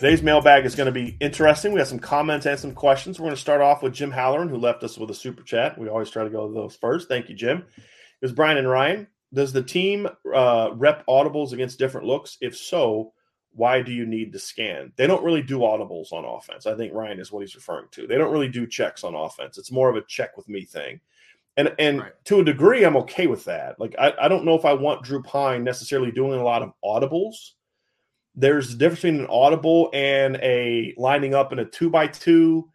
Today's mailbag is going to be interesting. We have some comments and some questions. We're going to start off with Jim Halloran, who left us with a super chat. We always try to go to those first. Thank you, Jim. Is Brian and Ryan. Does the team uh, rep audibles against different looks? If so, why do you need to scan? They don't really do audibles on offense. I think Ryan is what he's referring to. They don't really do checks on offense. It's more of a check with me thing. And and right. to a degree, I'm okay with that. Like I, I don't know if I want Drew Pyne necessarily doing a lot of audibles there's a difference between an audible and a lining up in a two by two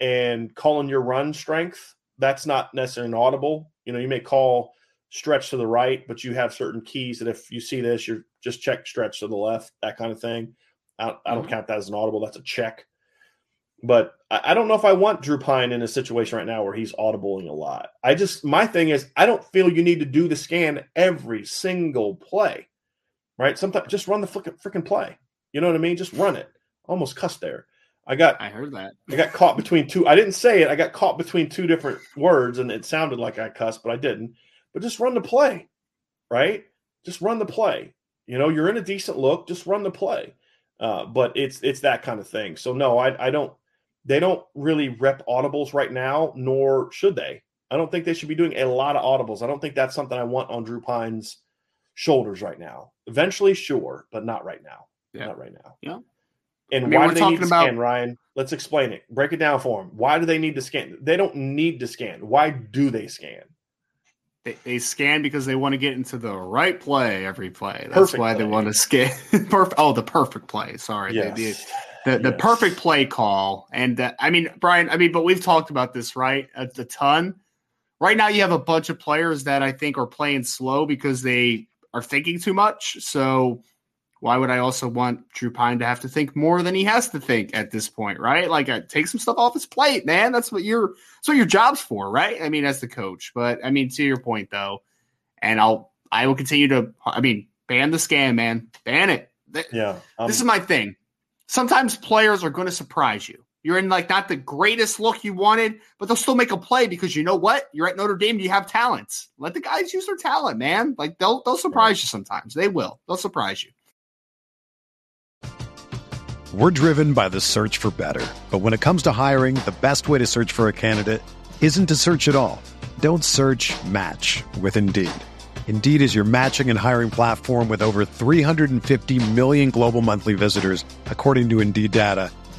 and calling your run strength. That's not necessarily an audible. You know, you may call stretch to the right, but you have certain keys that if you see this, you're just check stretch to the left, that kind of thing. I, I don't mm-hmm. count that as an audible. That's a check. But I, I, don't know if I want Drew Pyne in a situation right now where he's audibling a lot. I just, my thing is, I don't feel you need to do the scan every single play right? Sometimes just run the freaking play. You know what I mean? Just run it. Almost cussed there. I got. I heard that. I got caught between two. I didn't say it. I got caught between two different words, and it sounded like I cussed, but I didn't. But just run the play, right? Just run the play. You know, you're in a decent look. Just run the play. Uh, but it's it's that kind of thing. So no, I I don't. They don't really rep audibles right now, nor should they. I don't think they should be doing a lot of audibles. I don't think that's something I want on Drew Pyne's shoulders right now. Eventually, sure, but not right now. Yeah. Not right now. Yeah. And I mean, why do they need to about... scan, Ryan? Let's explain it. Break it down for them. Why do they need to scan? They don't need to scan. Why do they scan? They, they scan because they want to get into the right play every play. That's perfect why play. they want to scan. perfect. Oh, the perfect play. Sorry. Yes. They, the, the yes. perfect play call. And uh, I mean, Brian, I mean, but we've talked about this, right? A, a ton. Right now, you have a bunch of players that I think are playing slow because they are thinking too much. So why would I also want Drew Pyne to have to think more than he has to think at this point, right? Like, uh, take some stuff off his plate, man. That's what your that's what your job's for, right? I mean, as the coach. But I mean, to your point though, and I'll I will continue to. I mean, ban the scam, man. Ban it. Yeah, um, this is my thing. Sometimes players are going to surprise you. You're in like not the greatest look you wanted, but they'll still make a play because you know what? You're at Notre Dame. You have talents. Let the guys use their talent, man. Like they'll they'll surprise you sometimes. They will. They'll surprise you. We're driven by the search for better, but when it comes to hiring, the best way to search for a candidate isn't to search at all. Don't search. Match with Indeed. Indeed is your matching and hiring platform with over 350 million global monthly visitors, according to Indeed data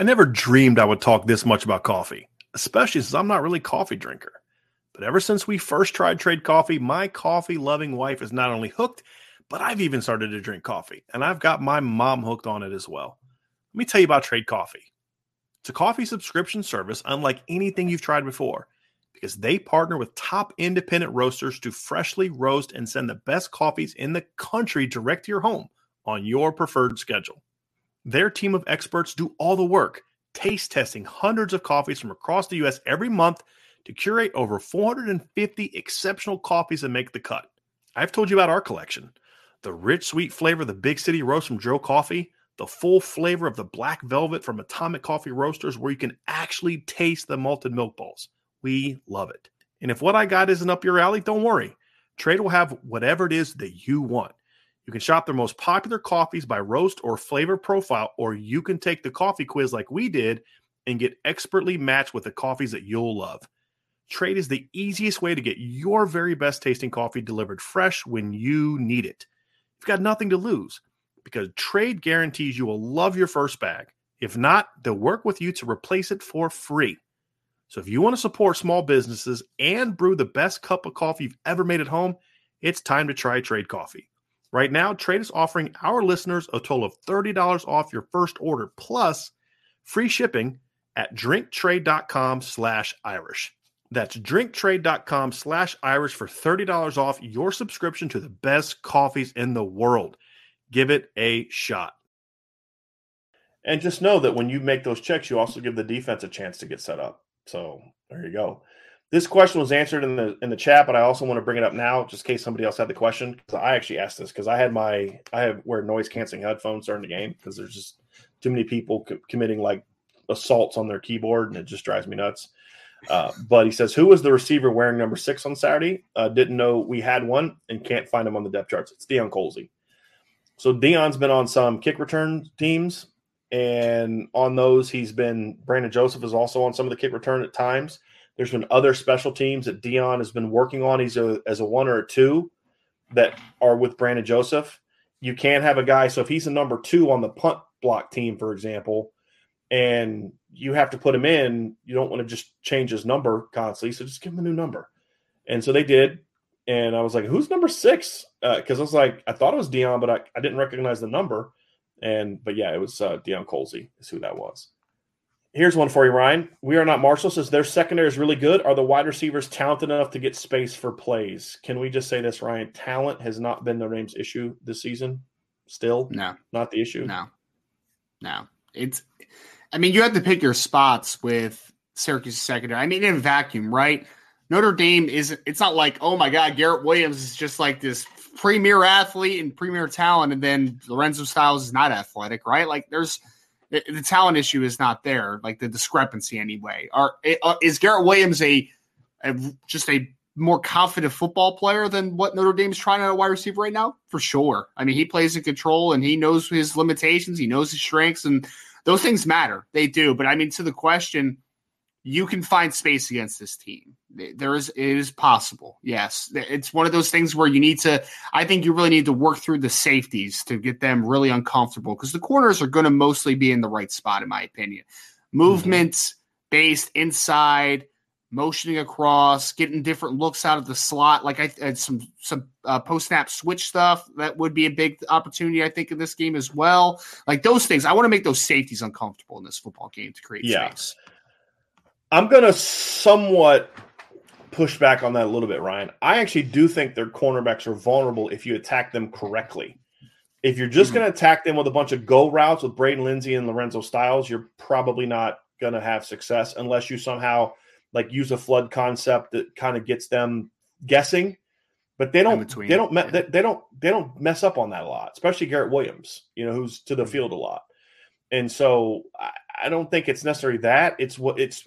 I never dreamed I would talk this much about coffee, especially since I'm not really a coffee drinker. But ever since we first tried Trade Coffee, my coffee loving wife is not only hooked, but I've even started to drink coffee, and I've got my mom hooked on it as well. Let me tell you about Trade Coffee. It's a coffee subscription service unlike anything you've tried before because they partner with top independent roasters to freshly roast and send the best coffees in the country direct to your home on your preferred schedule. Their team of experts do all the work, taste testing hundreds of coffees from across the US every month to curate over 450 exceptional coffees that make the cut. I've told you about our collection the rich, sweet flavor of the Big City Roast from Joe Coffee, the full flavor of the Black Velvet from Atomic Coffee Roasters, where you can actually taste the malted milk balls. We love it. And if what I got isn't up your alley, don't worry. Trade will have whatever it is that you want. You can shop their most popular coffees by roast or flavor profile, or you can take the coffee quiz like we did and get expertly matched with the coffees that you'll love. Trade is the easiest way to get your very best tasting coffee delivered fresh when you need it. You've got nothing to lose because Trade guarantees you will love your first bag. If not, they'll work with you to replace it for free. So if you want to support small businesses and brew the best cup of coffee you've ever made at home, it's time to try Trade Coffee. Right now, Trade is offering our listeners a total of $30 off your first order plus free shipping at drinktrade.com slash Irish. That's drinktrade.com slash Irish for $30 off your subscription to the best coffees in the world. Give it a shot. And just know that when you make those checks, you also give the defense a chance to get set up. So there you go. This question was answered in the in the chat, but I also want to bring it up now, just in case somebody else had the question. Because I actually asked this because I had my I have wear noise canceling headphones during the game because there's just too many people co- committing like assaults on their keyboard, and it just drives me nuts. Uh, but he says, "Who was the receiver wearing number six on Saturday? Uh, didn't know we had one, and can't find him on the depth charts. It's Deion Colzie. So Deion's been on some kick return teams, and on those he's been. Brandon Joseph is also on some of the kick return at times. There's been other special teams that Deion has been working on. He's a, as a one or a two that are with Brandon Joseph. You can't have a guy. So if he's a number two on the punt block team, for example, and you have to put him in. You don't want to just change his number constantly, so just give him a new number. And so they did. And I was like, "Who's number six? Because uh, I was like, I thought it was Deion, but I, I didn't recognize the number. And but yeah, it was uh, Deion Colzie is who that was. Here's one for you, Ryan. We are not Marshall says their secondary is really good. Are the wide receivers talented enough to get space for plays? Can we just say this, Ryan? Talent has not been Notre Dame's issue this season. Still, no, not the issue. No, no. It's I mean, you have to pick your spots with Syracuse secondary. I mean, in a vacuum, right? Notre Dame is it's not like, oh my God, Garrett Williams is just like this premier athlete and premier talent, and then Lorenzo Styles is not athletic, right? Like there's the, talent issue is not there, like the discrepancy anyway. Are uh, is Garrett Williams a, a just a more confident football player than what Notre Dame's trying at a wide receiver right now? For sure. I mean, he plays in control and he knows his limitations, he knows his strengths, and those things matter. They do. But I mean, to the question, you can find space against this team. There is, it is possible. Yes. It's one of those things where you need to, I think you really need to work through the safeties to get them really uncomfortable because the corners are going to mostly be in the right spot, in my opinion. Movements mm-hmm. based inside, motioning across, getting different looks out of the slot. Like I had some some uh, post snap switch stuff that would be a big opportunity. I think in this game as well. Like those things, I want to make those safeties uncomfortable in this football game to create yeah. space. I'm gonna somewhat push back on that a little bit, Ryan. I actually do think their cornerbacks are vulnerable if you attack them correctly. If you're just mm-hmm. going to attack them with a bunch of go routes with Braden Lenzy and Lorenzo Styles, you're probably not going to have success unless you somehow like use a flood concept that kind of gets them guessing. But they don't. They don't. Me- they, they don't. They don't mess up on that a lot, especially Garrett Williams. You know, who's to the mm-hmm. field a lot. And so I, I don't think it's necessarily that. It's what it's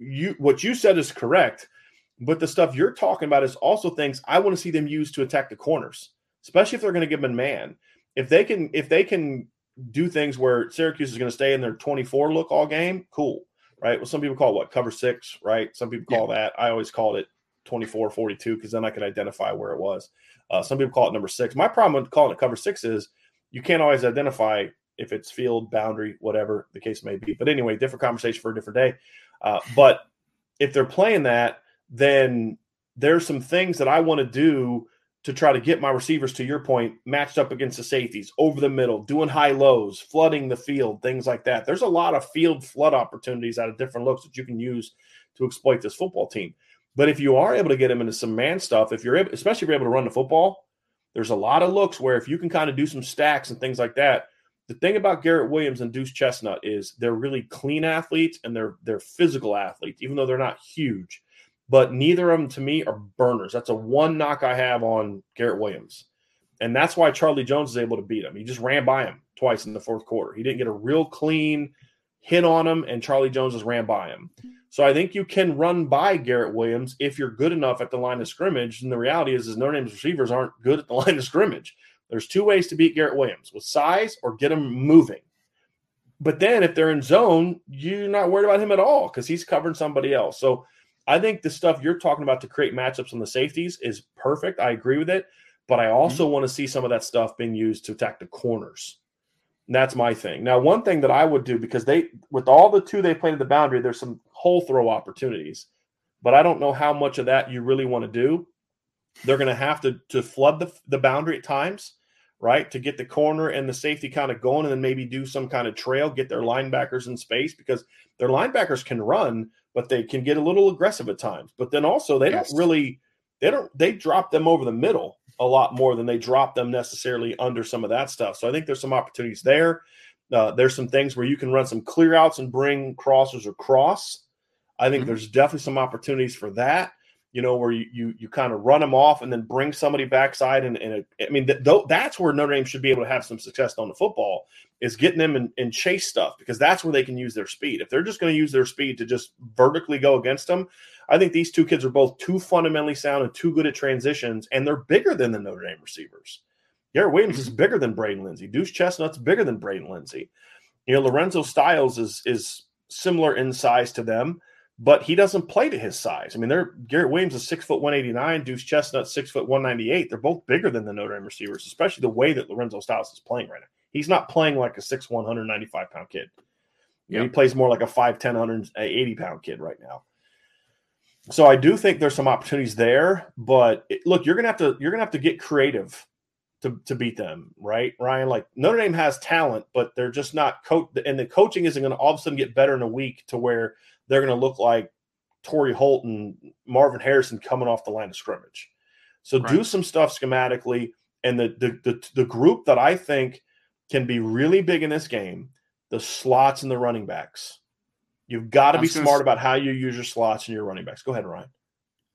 you. What you said is correct, but the stuff you're talking about is also things I want to see them use to attack the corners, especially if they're going to give them man. If they can, if they can do things where Syracuse is going to stay in their 24 look all game, cool. right? Well, some people call it what cover six, right? Some people call yeah. that. I always called it 24 42 because then I could identify where it was. Uh, some people call it number six. My problem with calling it cover six is you can't always identify if it's field, boundary, whatever the case may be. But anyway, different conversation for a different day. Uh, but if they're playing that, then there's some things that I want to do to try to get my receivers, to your point, matched up against the safeties, over the middle, doing high lows, flooding the field, things like that. There's a lot of field flood opportunities out of different looks that you can use to exploit this football team. But if you are able to get them into some man stuff, if you're able, especially if you're able to run the football, there's a lot of looks where if you can kind of do some stacks and things like that. The thing about Garrett Williams and Duce Chestnut is they're really clean athletes and they're they're physical athletes, even though they're not huge but neither of them to me are burners. That's a one knock I have on Garrett Williams. And that's why Charlie Jones is able to beat him. He just ran by him twice in the fourth quarter. He didn't get a real clean hit on him, and Charlie Jones just ran by him. So I think you can run by Garrett Williams if you're good enough at the line of scrimmage. And the reality is, is Notre Dame's receivers aren't good at the line of scrimmage. There's two ways to beat Garrett Williams with size or get him moving. But then if they're in zone, you're not worried about him at all because he's covering somebody else. So I think the stuff you're talking about to create matchups on the safeties is perfect. I agree with it, but I also mm-hmm. want to see some of that stuff being used to attack the corners. And that's my thing. Now, one thing that I would do because they, with all the two they played at the boundary, there's some hole throw opportunities, but I don't know how much of that you really want to do. They're going to have to to flood the the boundary at times, right, to get the corner and the safety kind of going, and then maybe do some kind of trail, get their linebackers in space because their linebackers can run, but they can get a little aggressive at times. But then also they yes. don't really they don't they drop them over the middle a lot more than they drop them necessarily under some of that stuff. So I think there's some opportunities there. Uh, there's some things where you can run some clear outs and bring crossers across. I think mm-hmm. there's definitely some opportunities for that you know, where you you, you kind of run them off and then bring somebody backside. And, and I mean, th- th- that's where Notre Dame should be able to have some success on the football is getting them in, in chase stuff because that's where they can use their speed. If they're just going to use their speed to just vertically go against them, I think these two kids are both too fundamentally sound and too good at transitions, and they're bigger than the Notre Dame receivers. Garrett Williams is mm-hmm. bigger than Braden Lenzy. Duce Chestnut's bigger than Braden Lenzy. You know, Lorenzo Styles is is similar in size to them but he doesn't play to his size. I mean, they're Garrett Williams is six foot one eighty nine, Duce Chestnut six foot one ninety eight. They're both bigger than the Notre Dame receivers, especially the way that Lorenzo Styles is playing right now. He's not playing like a six one hundred ninety five pound kid. You know, he plays more like a 5'10", 180 pound kid right now. So I do think there's some opportunities there, but it, look, you're gonna have to you're gonna have to get creative to, to beat them, right, Ryan? Like Notre Dame has talent, but they're just not coach, and the coaching isn't going to all of a sudden get better in a week to where they're going to look like Torry Holt and Marvin Harrison coming off the line of scrimmage. So right. do some stuff schematically. And the, the, the the group that I think can be really big in this game, the slots and the running backs. You've got to be smart about how you use your slots and your running backs. Go ahead, Ryan.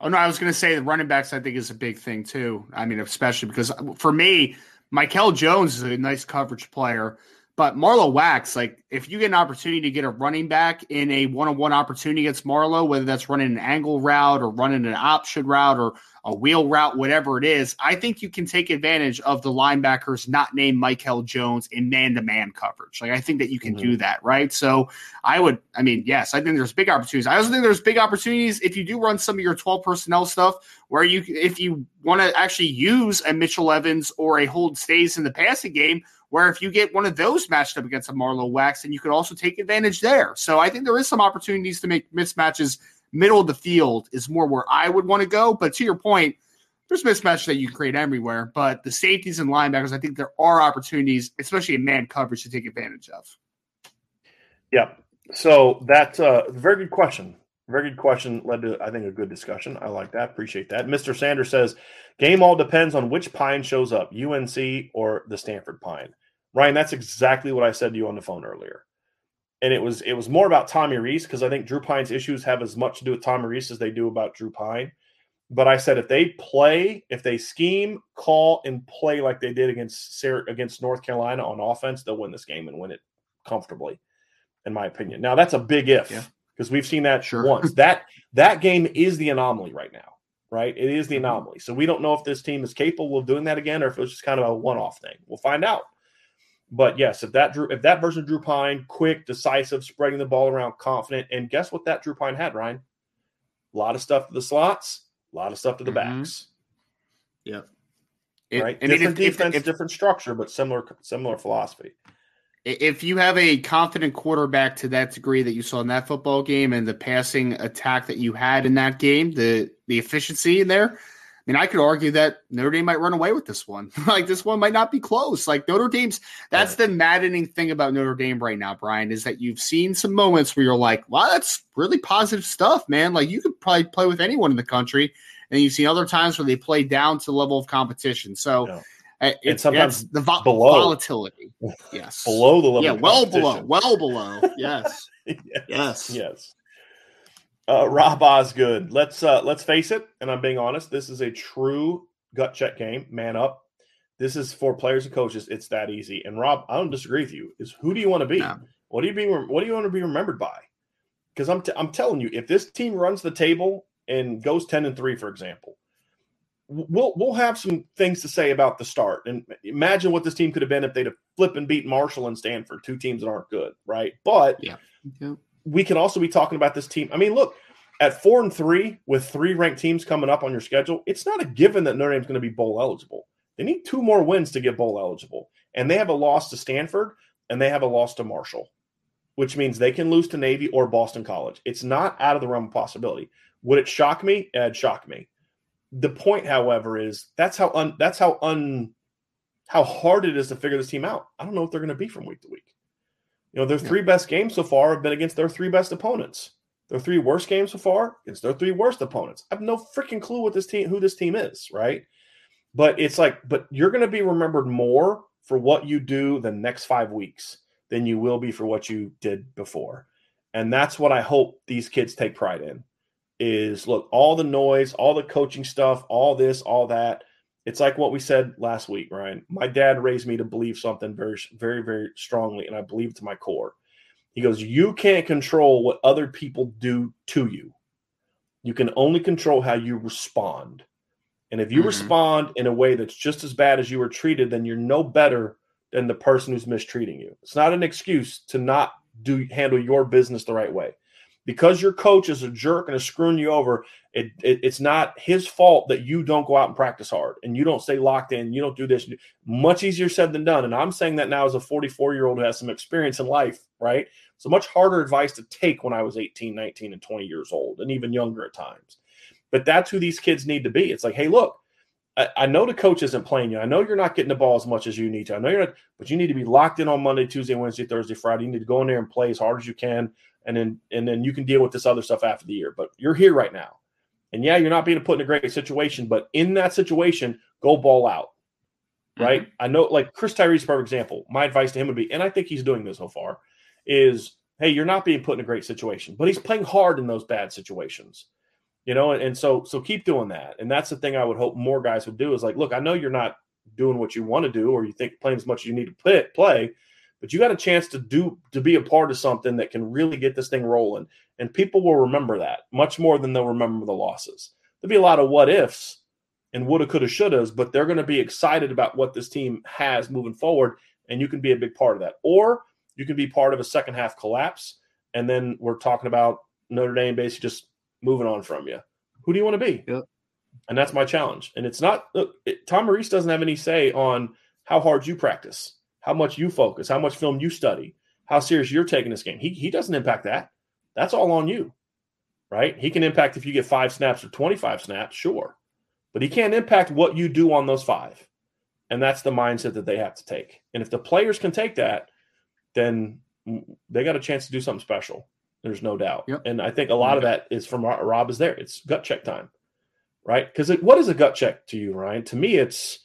Oh no, I was going to say the running backs. I think is a big thing too. I mean, especially because uh, for me, Mikel Jones is a nice coverage player. But Marlowe Wax, like if you get an opportunity to get a running back in a one-on-one opportunity against Marlowe, whether that's running an angle route or running an option route or a wheel route, whatever it is, I think you can take advantage of the linebackers not named Mikel Jones in man-to-man coverage. Like I think that you can mm-hmm. do that, right? So I would, I mean, yes, I think there's big opportunities. I also think there's big opportunities if you do run some of your 12 personnel stuff where you, if you want to actually use a Mitchell Evans or a Holden Staes in the passing game where if you get one of those matched up against a Marlowe Wax, then you could also take advantage there. So I think there is some opportunities to make mismatches middle of the field is more where I would want to go. But to your point, there's mismatches that you can create everywhere. But the safeties and linebackers, I think there are opportunities, especially in man coverage, to take advantage of. Yeah. So that's a uh, very good question. Very good question. Led to, I think, a good discussion. I like that. Appreciate that. Mr. Sanders says, game all depends on which Pyne shows up, UNC or the Stanford Pyne. Ryan, that's exactly what I said to you on the phone earlier. And it was it was more about Tommy Rees because I think Drew Pyne's issues have as much to do with Tommy Rees as they do about Drew Pyne. But I said if they play, if they scheme, call, and play like they did against against North Carolina on offense, they'll win this game and win it comfortably, in my opinion. Now that's a big if because we've seen that sure. once. that that game is the anomaly right now, right? It is the mm-hmm. anomaly. So we don't know if this team is capable of doing that again or if it was just kind of a one off thing. We'll find out. But yes, if that Drew, if that version of Drew Pyne, quick, decisive, spreading the ball around, confident, and guess what that Drew Pyne had, Ryan? A lot of stuff to the slots, a lot of stuff to the mm-hmm. backs. Yep. It, right. different if, defense, if, if, different structure, but similar similar philosophy. If you have a confident quarterback to that degree that you saw in that football game, and the passing attack that you had in that game, the the efficiency in there, I mean, I could argue that Notre Dame might run away with this one. like this one might not be close. Like Notre Dame's that's the maddening thing about Notre Dame right now, Brian, is that you've seen some moments where you're like, wow, that's really positive stuff, man. Like you could probably play with anyone in the country. And you've seen other times where they play down to the level of competition. So yeah. It's sometimes the vo- volatility. Yes. below the level. Yeah, well below. Well below. Yes. yes. Yes. Yes. Uh, Rob Osgood. Let's uh, let's face it, and I'm being honest. This is a true gut check game. Man up. This is for players and coaches. It's that easy. And Rob, I don't disagree with you. Is who do you want to be? No. What do you be? What do you want to be remembered by? Because I'm t- I'm telling you, if this team runs the table and goes ten and three, for example, we'll we'll have some things to say about the start. And imagine what this team could have been if they'd have flipped and beat Marshall and Stanford, two teams that aren't good, right? But yeah we can also be talking about this team. I mean, look, at four and three with three ranked teams coming up on your schedule, it's not a given that Notre Dame's going to be bowl eligible. They need two more wins to get bowl eligible. And they have a loss to Stanford and they have a loss to Marshall, which means they can lose to Navy or Boston College. It's not out of the realm of possibility. Would it shock me? It'd shock me. The point, however, is that's how un, that's how un how hard it is to figure this team out. I don't know what they're going to be from week to week. You know, their three best games so far have been against their three best opponents. Their three worst games so far against their three worst opponents. I have no freaking clue what this team, who this team is, right? But it's like, but you're going to be remembered more for what you do the next five weeks than you will be for what you did before. And that's what I hope these kids take pride in. Is look, all the noise, all the coaching stuff, all this, all that it's like what we said last week, Ryan. My dad raised me to believe something very, very, very strongly, and I believe to my core. He goes, You can't control what other people do to you. You can only control how you respond. And if you mm-hmm. respond in a way that's just as bad as you were treated, then you're no better than the person who's mistreating you. It's not an excuse to not do handle your business the right way because your coach is a jerk and is screwing you over, it, it, it's not his fault that you don't go out and practice hard and you don't stay locked in. You don't do this. Much easier said than done. And I'm saying that now as a 44 year old who has some experience in life, right? So much harder advice to take when I was 18, 19, and 20 years old, and even younger at times. But that's who these kids need to be. It's like, hey, look, I, I know the coach isn't playing you. I know you're not getting the ball as much as you need to. I know you're not, but you need to be locked in on Monday, Tuesday, Wednesday, Thursday, Friday. You need to go in there and play as hard as you can and then and then you can deal with this other stuff after the year. But you're here right now, and yeah, you're not being put in a great situation. But in that situation, go ball out, right? Mm-hmm. I know, like Chris Tyree, for example. My advice to him would be, and I think he's doing this so far, is hey, you're not being put in a great situation, but he's playing hard in those bad situations. You know, and, and so so keep doing that. And that's the thing I would hope more guys would do is like, look, I know you're not doing what you want to do or you think playing as much as you need to play, play but you got a chance to do to be a part of something that can really get this thing rolling. And people will remember that much more than they'll remember the losses. There'll be a lot of what ifs and woulda coulda shouldas but they're going to be excited about what this team has moving forward and you can be a big part of that. Or you can be part of a second half collapse and then we're talking about notre dame basically just moving on from you. Who do you want to be? Yep. and that's my challenge. And it's not look, it, Tommy Rees doesn't have any say on how hard you practice how much you focus, how much film you study, how serious you're taking this game. He, he doesn't impact that. That's all on you, right? He can impact if you get five snaps or 25 snaps, sure. But he can't impact what you do on those five. And that's the mindset that they have to take. And if the players can take that, then they got a chance to do something special. There's no doubt. Yep. And I think a lot of that is from Rob is there. It's gut check time, right? Because what is a gut check to you, Ryan? To me, it's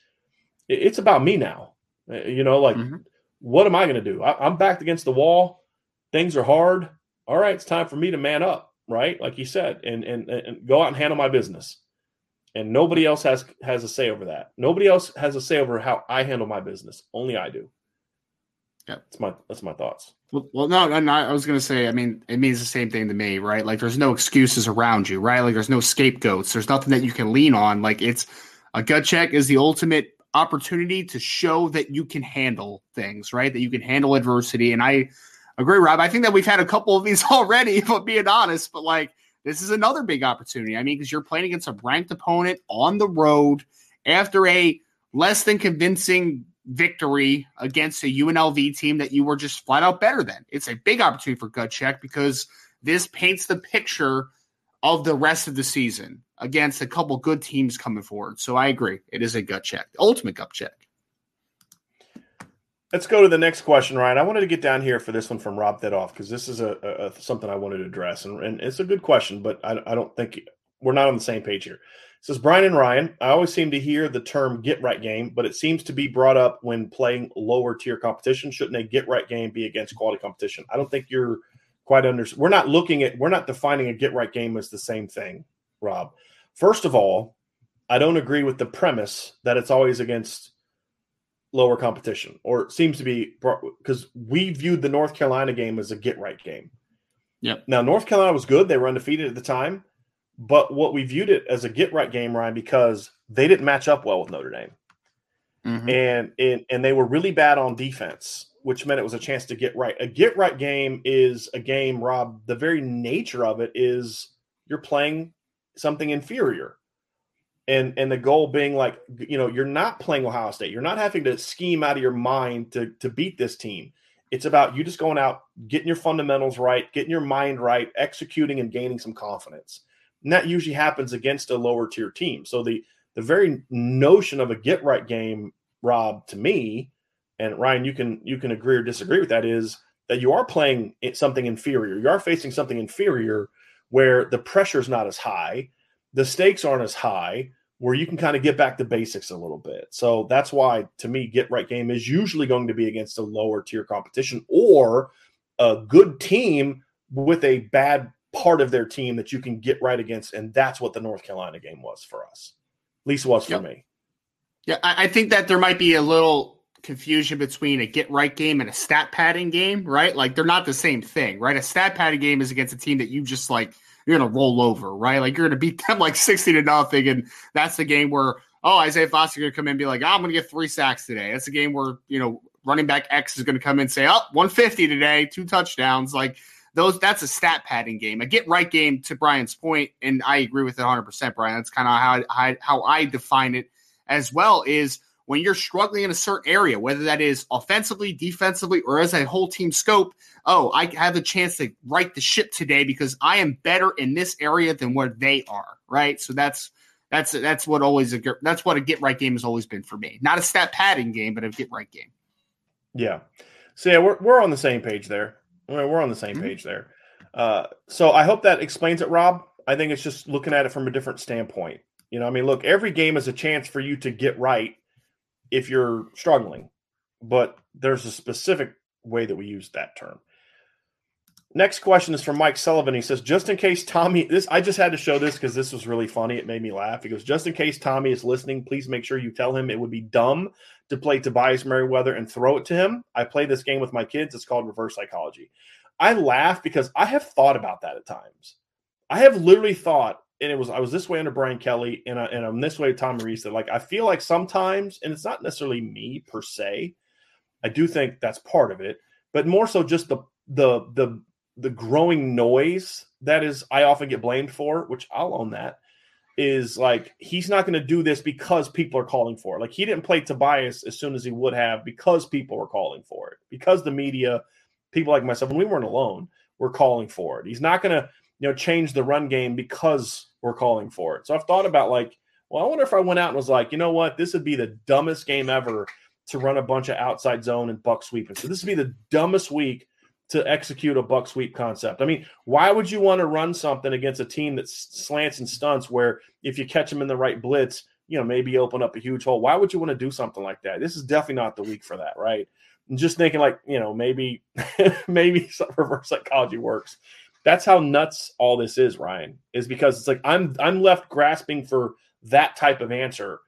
it's about me now. Uh, you know, like, mm-hmm. what am I going to do? I, I'm backed against the wall. Things are hard. All right, it's time for me to man up, right? Like you said, and and and go out and handle my business. And nobody else has has a say over that. Nobody else has a say over how I handle my business. Only I do. Yeah, that's my that's my thoughts. Well, well no, no, I was gonna say. I mean, it means the same thing to me, right? Like, there's no excuses around you, right? Like, there's no scapegoats. There's nothing that you can lean on. Like, it's a gut check is the ultimate opportunity to show that you can handle things, right? That you can handle adversity. And I agree, Rob. I think that we've had a couple of these already, if I'm being honest, but like this is another big opportunity. I mean, because you're playing against a ranked opponent on the road after a less than convincing victory against a UNLV team that you were just flat out better than. It's a big opportunity for gut check because this paints the picture of the rest of the season against a couple good teams coming forward. So I agree. It is a gut check, ultimate gut check. Let's go to the next question, Ryan. I wanted to get down here for this one from Rob Dedoff because this is a, a, something I wanted to address, and, and it's a good question, but I, I don't think we're not on the same page here. It says Brian and Ryan, I always seem to hear the term get right game, but it seems to be brought up when playing lower tier competition. Shouldn't a get right game be against quality competition? I don't think you're quite under. We're not looking at. We're not defining a get right game as the same thing, Rob. First of all, I don't agree with the premise that it's always against lower competition, or it seems to be because we viewed the North Carolina game as a get right game. Yeah. Now North Carolina was good; they were undefeated at the time, but what we viewed it as a get right game, Ryan, because they didn't match up well with Notre Dame, mm-hmm. and, and and they were really bad on defense which meant it was a chance to get right. A get right game is a game, Rob. The very nature of it is you're playing something inferior. And and the goal being like, you know, you're not playing Ohio State. You're not having to scheme out of your mind to to beat this team. It's about you just going out, getting your fundamentals right, getting your mind right, executing and gaining some confidence. And that usually happens against a lower tier team. So the the very notion of a get right game, Rob, to me, and Ryan, you can you can agree or disagree with that is that you are playing something inferior. You are facing something inferior where the pressure is not as high, the stakes aren't as high, where you can kind of get back to basics a little bit. So that's why, to me, get right game is usually going to be against a lower tier competition or a good team with a bad part of their team that you can get right against, and that's what the North Carolina game was for us. At least was for yep. me. Yeah, I think that there might be a little confusion between a get right game and a stat padding game, right? Like they're not the same thing, right? A stat padding game is against a team that you just like you're gonna roll over, right? Like you're gonna beat them like sixty to nothing, and that's the game where oh Isaiah Foster gonna come in and be like, oh, I'm gonna get three sacks today. That's a game where you know running back X is gonna come in and say, oh 150 today, two touchdowns, like. Those that's a stat padding game. A get right game to Brian's point, and I agree with it 100, percent Brian. That's kind of how I, how I define it as well. Is when you're struggling in a certain area, whether that is offensively, defensively, or as a whole team scope, oh, I have a chance to right the ship today because I am better in this area than where they are, right? So that's that's that's what always a that's what a get right game has always been for me. Not a stat padding game, but a get right game. Yeah. So yeah, we're we're on the same page there. We're on the same mm-hmm. page there. Uh, so I hope that explains it, Rob. I think it's just looking at it from a different standpoint. You know, I mean, look, every game is a chance for you to get right if you're struggling, but there's a specific way that we use that term. Next question is from Mike Sullivan. He says, just in case Tommy, this I just had to show this because this was really funny. It made me laugh. He goes, just in case Tommy is listening, please make sure you tell him it would be dumb to play Tobias Merriweather and throw it to him. I play this game with my kids. It's called reverse psychology. I laugh because I have thought about that at times. I have literally thought and it was I was this way under Brian Kelly, and I, and I'm this way with Tom Rees. That like I feel like sometimes, and it's not necessarily me per se. I do think that's part of it, but more so just the the the the growing noise that is I often get blamed for, which I'll own that. Is like he's not going to do this because people are calling for it. Like he didn't play Tobias as soon as he would have because people were calling for it. Because the media, people like myself, and we weren't alone, were calling for it. He's not going to you know change the run game because we're calling for it. So I've thought about like, well, I wonder if I went out and was like, you know what, this would be the dumbest game ever to run a bunch of outside zone and buck sweeping. So this would be the dumbest week to execute a buck sweep concept. I mean, why would you want to run something against a team that slants and stunts where if you catch them in the right blitz, you know, maybe open up a huge hole. Why would you want to do something like that? This is definitely not the week for that, right? And just thinking like, you know, maybe maybe reverse psychology works that's how nuts all this is, Ryan. Is because it's like I'm I'm left grasping for that type of answer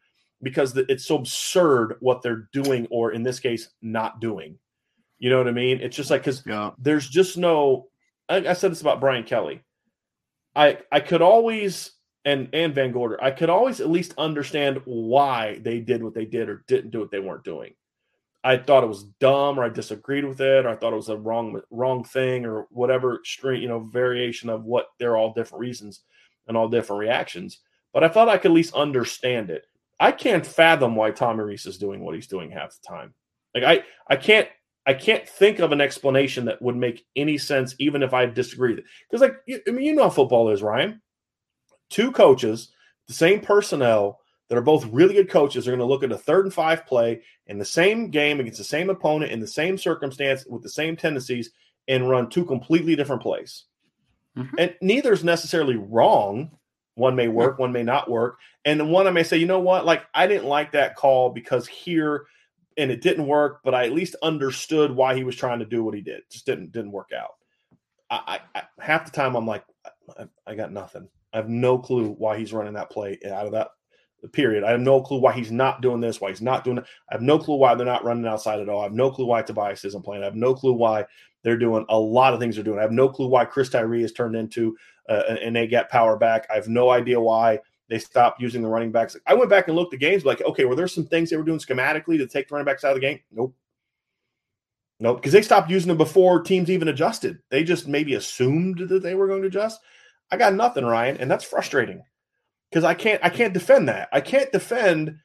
because it's so absurd what they're doing, or in this case, not doing. You know what I mean? It's just like because yeah. there's just no. I, I said this about Brian Kelly. I I could always and and Van Gorder, I could always at least understand why they did what they did or didn't do what they weren't doing. I thought it was dumb, or I disagreed with it, or I thought it was a wrong wrong thing, or whatever extreme you know variation of what they're all different reasons and all different reactions. But I thought I could at least understand it. I can't fathom why Tommy Rees is doing what he's doing half the time. Like I I can't I can't think of an explanation that would make any sense, even if I disagree. Because, like, I mean, you know football is, Ryan. Two coaches, the same personnel that are both really good coaches, are going to look at a third and five play in the same game against the same opponent in the same circumstance with the same tendencies and run two completely different plays. Mm-hmm. And neither is necessarily wrong. One may work, one may not work. And one I may say, you know what? Like, I didn't like that call because here and it didn't work, but I at least understood why he was trying to do what he did. It just didn't didn't work out. I, I, I half the time I'm like, I, I, got nothing. I have no clue why he's running that play out of that period. I have no clue why he's not doing this, why he's not doing it. I have no clue why they're not running outside at all. I have no clue why Tobias isn't playing. I have no clue why they're doing a lot of things they're doing. I have no clue why Chris Tyree has turned into uh, an A gap power back. I have no idea why they stopped using the running backs. I went back and looked at the games, like, okay, were there some things they were doing schematically to take the running backs out of the game? Nope. Nope. Because they stopped using them before teams even adjusted. They just maybe assumed that they were going to adjust. I got nothing, Ryan, and that's frustrating. Because I can't I can't defend that. I can't defend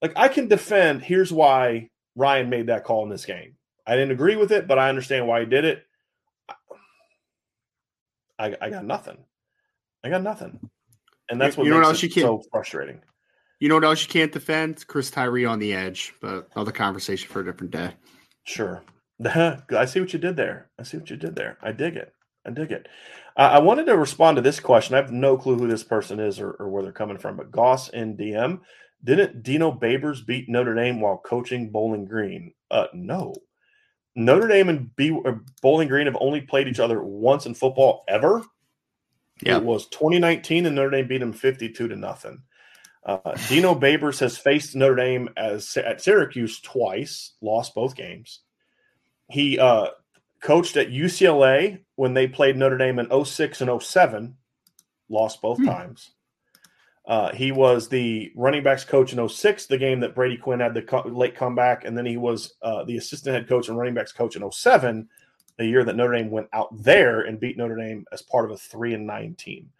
like I can defend here's why Ryan made that call in this game. I didn't agree with it, but I understand why he did it. I, I got nothing. I got nothing and that's what you know what else you can't, so frustrating. You know what else you can't defend? Chris Tyree on the edge, but another conversation for a different day. Sure. I see what you did there. I see what you did there. I dig it. I dig it. Uh, I wanted to respond to this question. I have no clue who this person is or, or where they're coming from, but Goss and DM. Didn't Dino Babers beat Notre Dame while coaching Bowling Green? Uh, no. Notre Dame and B- uh, Bowling Green have only played each other once in football ever. Yeah. It was 2019, and Notre Dame beat them 52 to nothing. Uh, Dino Babers has faced Notre Dame as at Syracuse twice, lost both games. He uh, coached at UCLA when they played Notre Dame in 06 and 07, lost both hmm. times. Uh, he was the running backs coach in 06, the game that Brady Quinn had the co- late comeback, and then he was uh, the assistant head coach and running backs coach in 07 the year that Notre Dame went out there and beat Notre Dame as part of a three and nine team.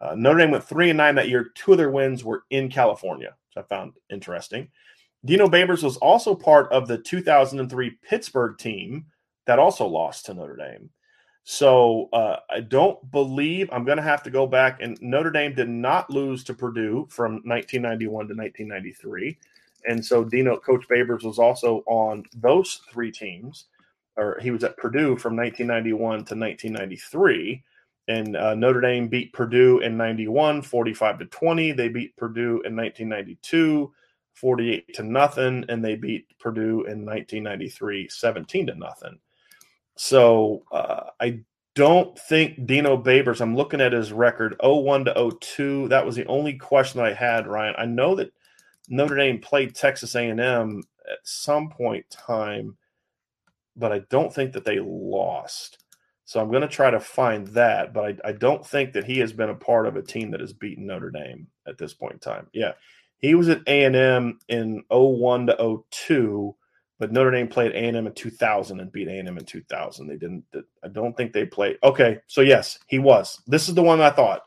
Uh, Notre Dame went three and nine that year. Two of their wins were in California, which I found interesting. Dino Babers was also part of the 2003 Pittsburgh team that also lost to Notre Dame. So uh, I don't believe I'm going to have to go back. And Notre Dame did not lose to Purdue from 1991 to 1993. And so Dino, Coach Babers was also on those three teams or he was at Purdue from 1991 to 1993. And uh, Notre Dame beat Purdue in 91, 45 to 20. They beat Purdue in 1992, 48 to nothing. And they beat Purdue in 1993, 17 to nothing. So uh, I don't think Dino Babers, I'm looking at his record 01 to 02. That was the only question that I had, Ryan. I know that Notre Dame played Texas A&M at some point time but I don't think that they lost. So I'm going to try to find that, but I, I, don't think that he has been a part of a team that has beaten Notre Dame at this point in time. Yeah, he was at A and M in 01 to 02, but Notre Dame played A and M in 2000 and beat A and M in 2000. They didn't. I don't think they played. Okay, so yes, he was. This is the one I thought.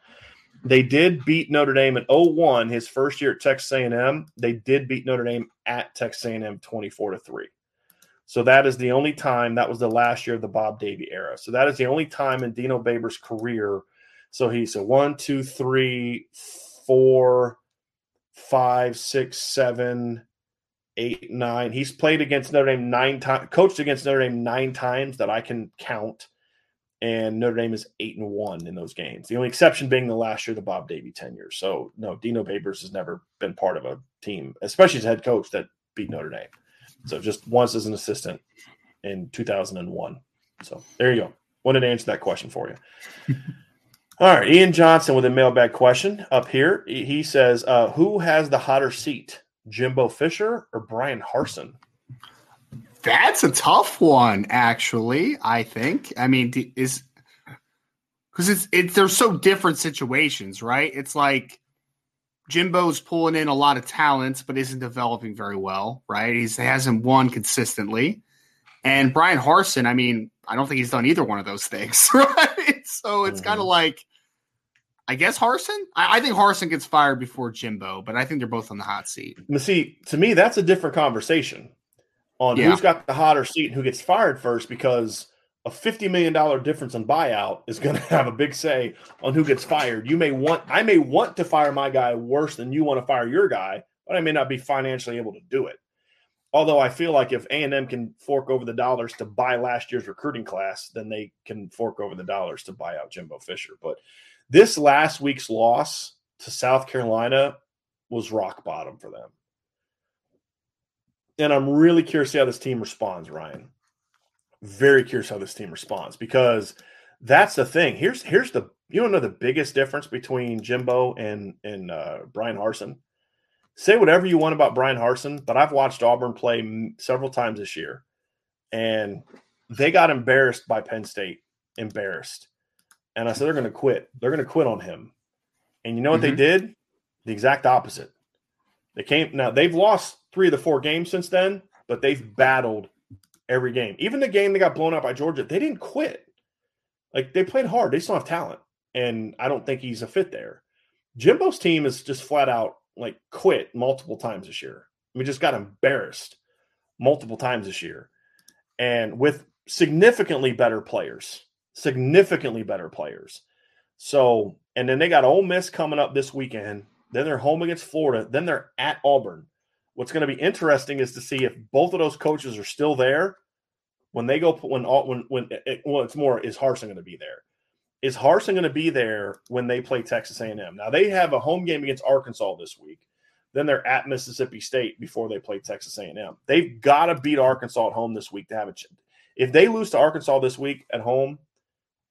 They did beat Notre Dame in 01, his first year at Texas A&M. They did beat Notre Dame at Texas A&M 24 to 3. So that is the only time that was the last year of the Bob Davie era. So that is the only time in Dino Babers' career. So he's a one, two, three, four, five, six, seven, eight, nine. He's played against Notre Dame nine times, coached against Notre Dame nine times that I can count. And Notre Dame is eight and one in those games. The only exception being the last year, the Bob Davie tenure. So no, Dino Babers has never been part of a team, especially as head coach that beat Notre Dame. So just once as an assistant in 2001. So there you go. Wanted to answer that question for you. All right, Ian Johnson with a mailbag question up here. He says, uh, "Who has the hotter seat, Jimbo Fisher or Bryan Harsin? That's a tough one, actually. I think. I mean, is because it's it's they're so different situations, right? It's like Jimbo's pulling in a lot of talents, but isn't developing very well, right? He's, he hasn't won consistently. And Bryan Harsin. I mean, I don't think he's done either one of those things, right? So it's mm-hmm. kind of like, I guess Harsin. I, I, think Harsin gets fired before Jimbo, but I think they're both on the hot seat. See, to me, that's a different conversation on yeah. who's got the hotter seat and who gets fired first because a $50 million difference in buyout is going to have a big say on who gets fired. You may want, I may want to fire my guy worse than you want to fire your guy, but I may not be financially able to do it. Although I feel like if A&M can fork over the dollars to buy last year's recruiting class, then they can fork over the dollars to buy out Jimbo Fisher. But this last week's loss to South Carolina was rock bottom for them. And I'm really curious to see how this team responds, Ryan very curious how this team responds because that's the thing. Here's here's the you don't know the biggest difference between Jimbo and and uh, Bryan Harsin. Say whatever you want about Bryan Harsin, but I've watched Auburn play several times this year, and they got embarrassed by Penn State. Embarrassed, and I said they're going to quit. They're going to quit on him. And you know what mm-hmm. they did? The exact opposite. They came now. They've lost three of the four games since then, but they've battled every game. Even the game they got blown out by Georgia, they didn't quit. Like they played hard. They still have talent. And I don't think he's a fit there. Jimbo's team is just flat out like quit multiple times this year. We just got embarrassed multiple times this year. And with significantly better players, significantly better players. So, and then they got Ole Miss coming up this weekend. Then they're home against Florida. Then they're at Auburn. What's going to be interesting is to see if both of those coaches are still there when they go when when when it, well it's more is Harsin going to be there? Is Harsin going to be there when they play Texas A&M? Now they have a home game against Arkansas this week. Then they're at Mississippi State before they play Texas A&M. They've got to beat Arkansas at home this week to have a. If they lose to Arkansas this week at home,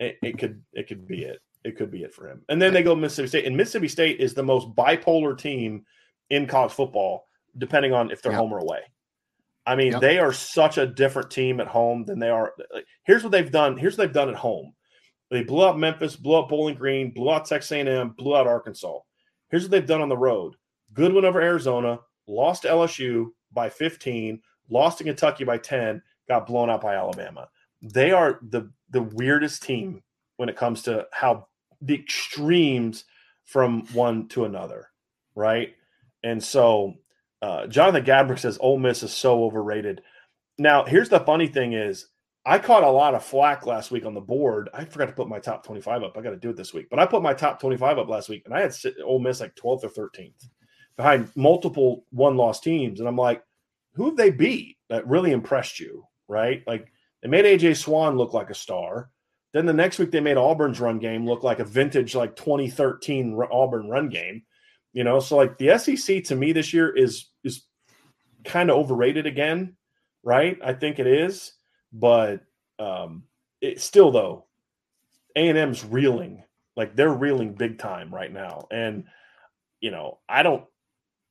it, it could it could be it. It could be it for him. And then they go Mississippi State, and Mississippi State is the most bipolar team in college football depending on if they're yep. home or away. I mean, yep. they are such a different team at home than they are. Here's what they've done. Here's what they've done at home. They blew up Memphis, blew up Bowling Green, blew out Texas A&M, blew out Arkansas. Here's what they've done on the road. Good win over Arizona, lost LSU by 15, lost to Kentucky by 10, got blown out by Alabama. They are the the weirdest team when it comes to how the extremes from one to another, right? And so uh, Jonathan Gabrick says Ole Miss is so overrated. Now, here's the funny thing is I caught a lot of flack last week on the board. I forgot to put my top 25 up. I got to do it this week. But I put my top 25 up last week, and I had Ole Miss like 12th or 13th behind multiple one loss teams. And I'm like, who have they beat that really impressed you? Right? Like they made AJ Swann look like a star. Then the next week they made Auburn's run game look like a vintage like 2013 Auburn run game. You know, so like the SEC to me this year is is kind of overrated again, right? I think it is, but um it still though A&M's reeling. Like they're reeling big time right now. And you know, I don't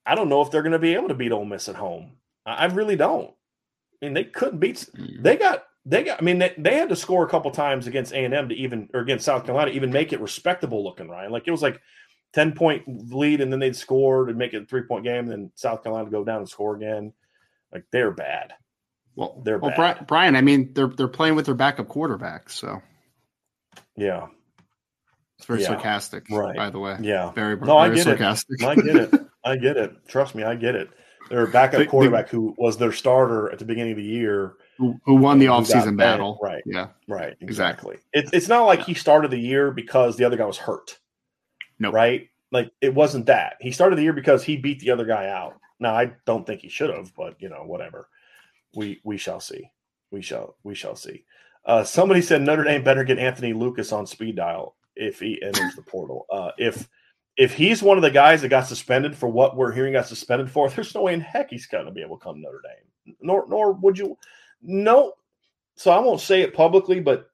I don't know if they're going to be able to beat Ole Miss at home. I, I really don't. I mean, they couldn't beat mm. they got they got I mean they, they had to score a couple times against A&M to even or against South Carolina even make it respectable looking, Ryan. Like it was like 10 point lead and then they'd score and make it a three point game. And then South Carolina go down and score again. Like they're bad. Well, they're well, bad. Brian, I mean, they're they're playing with their backup quarterback, so yeah, it's very yeah. sarcastic, right? By the way, yeah, very no, very I get sarcastic. it. I get it. I get it. Trust me, I get it. Their backup quarterback, who was their starter at the beginning of the year, who, won the offseason battle, right? Yeah, right, exactly. exactly. It, it's not like yeah. he started the year because the other guy was hurt. No. Right? Like it wasn't that. He started the year because he beat the other guy out. Now I don't think he should have, but you know, whatever. We we shall see. We shall we shall see. Uh, somebody said Notre Dame better get Anthony Lucas on speed dial if he enters the portal. Uh, if if he's one of the guys that got suspended for what we're hearing got suspended for, there's no way in heck he's going to be able to come to Notre Dame. Nor nor would you. No. So I won't say it publicly, but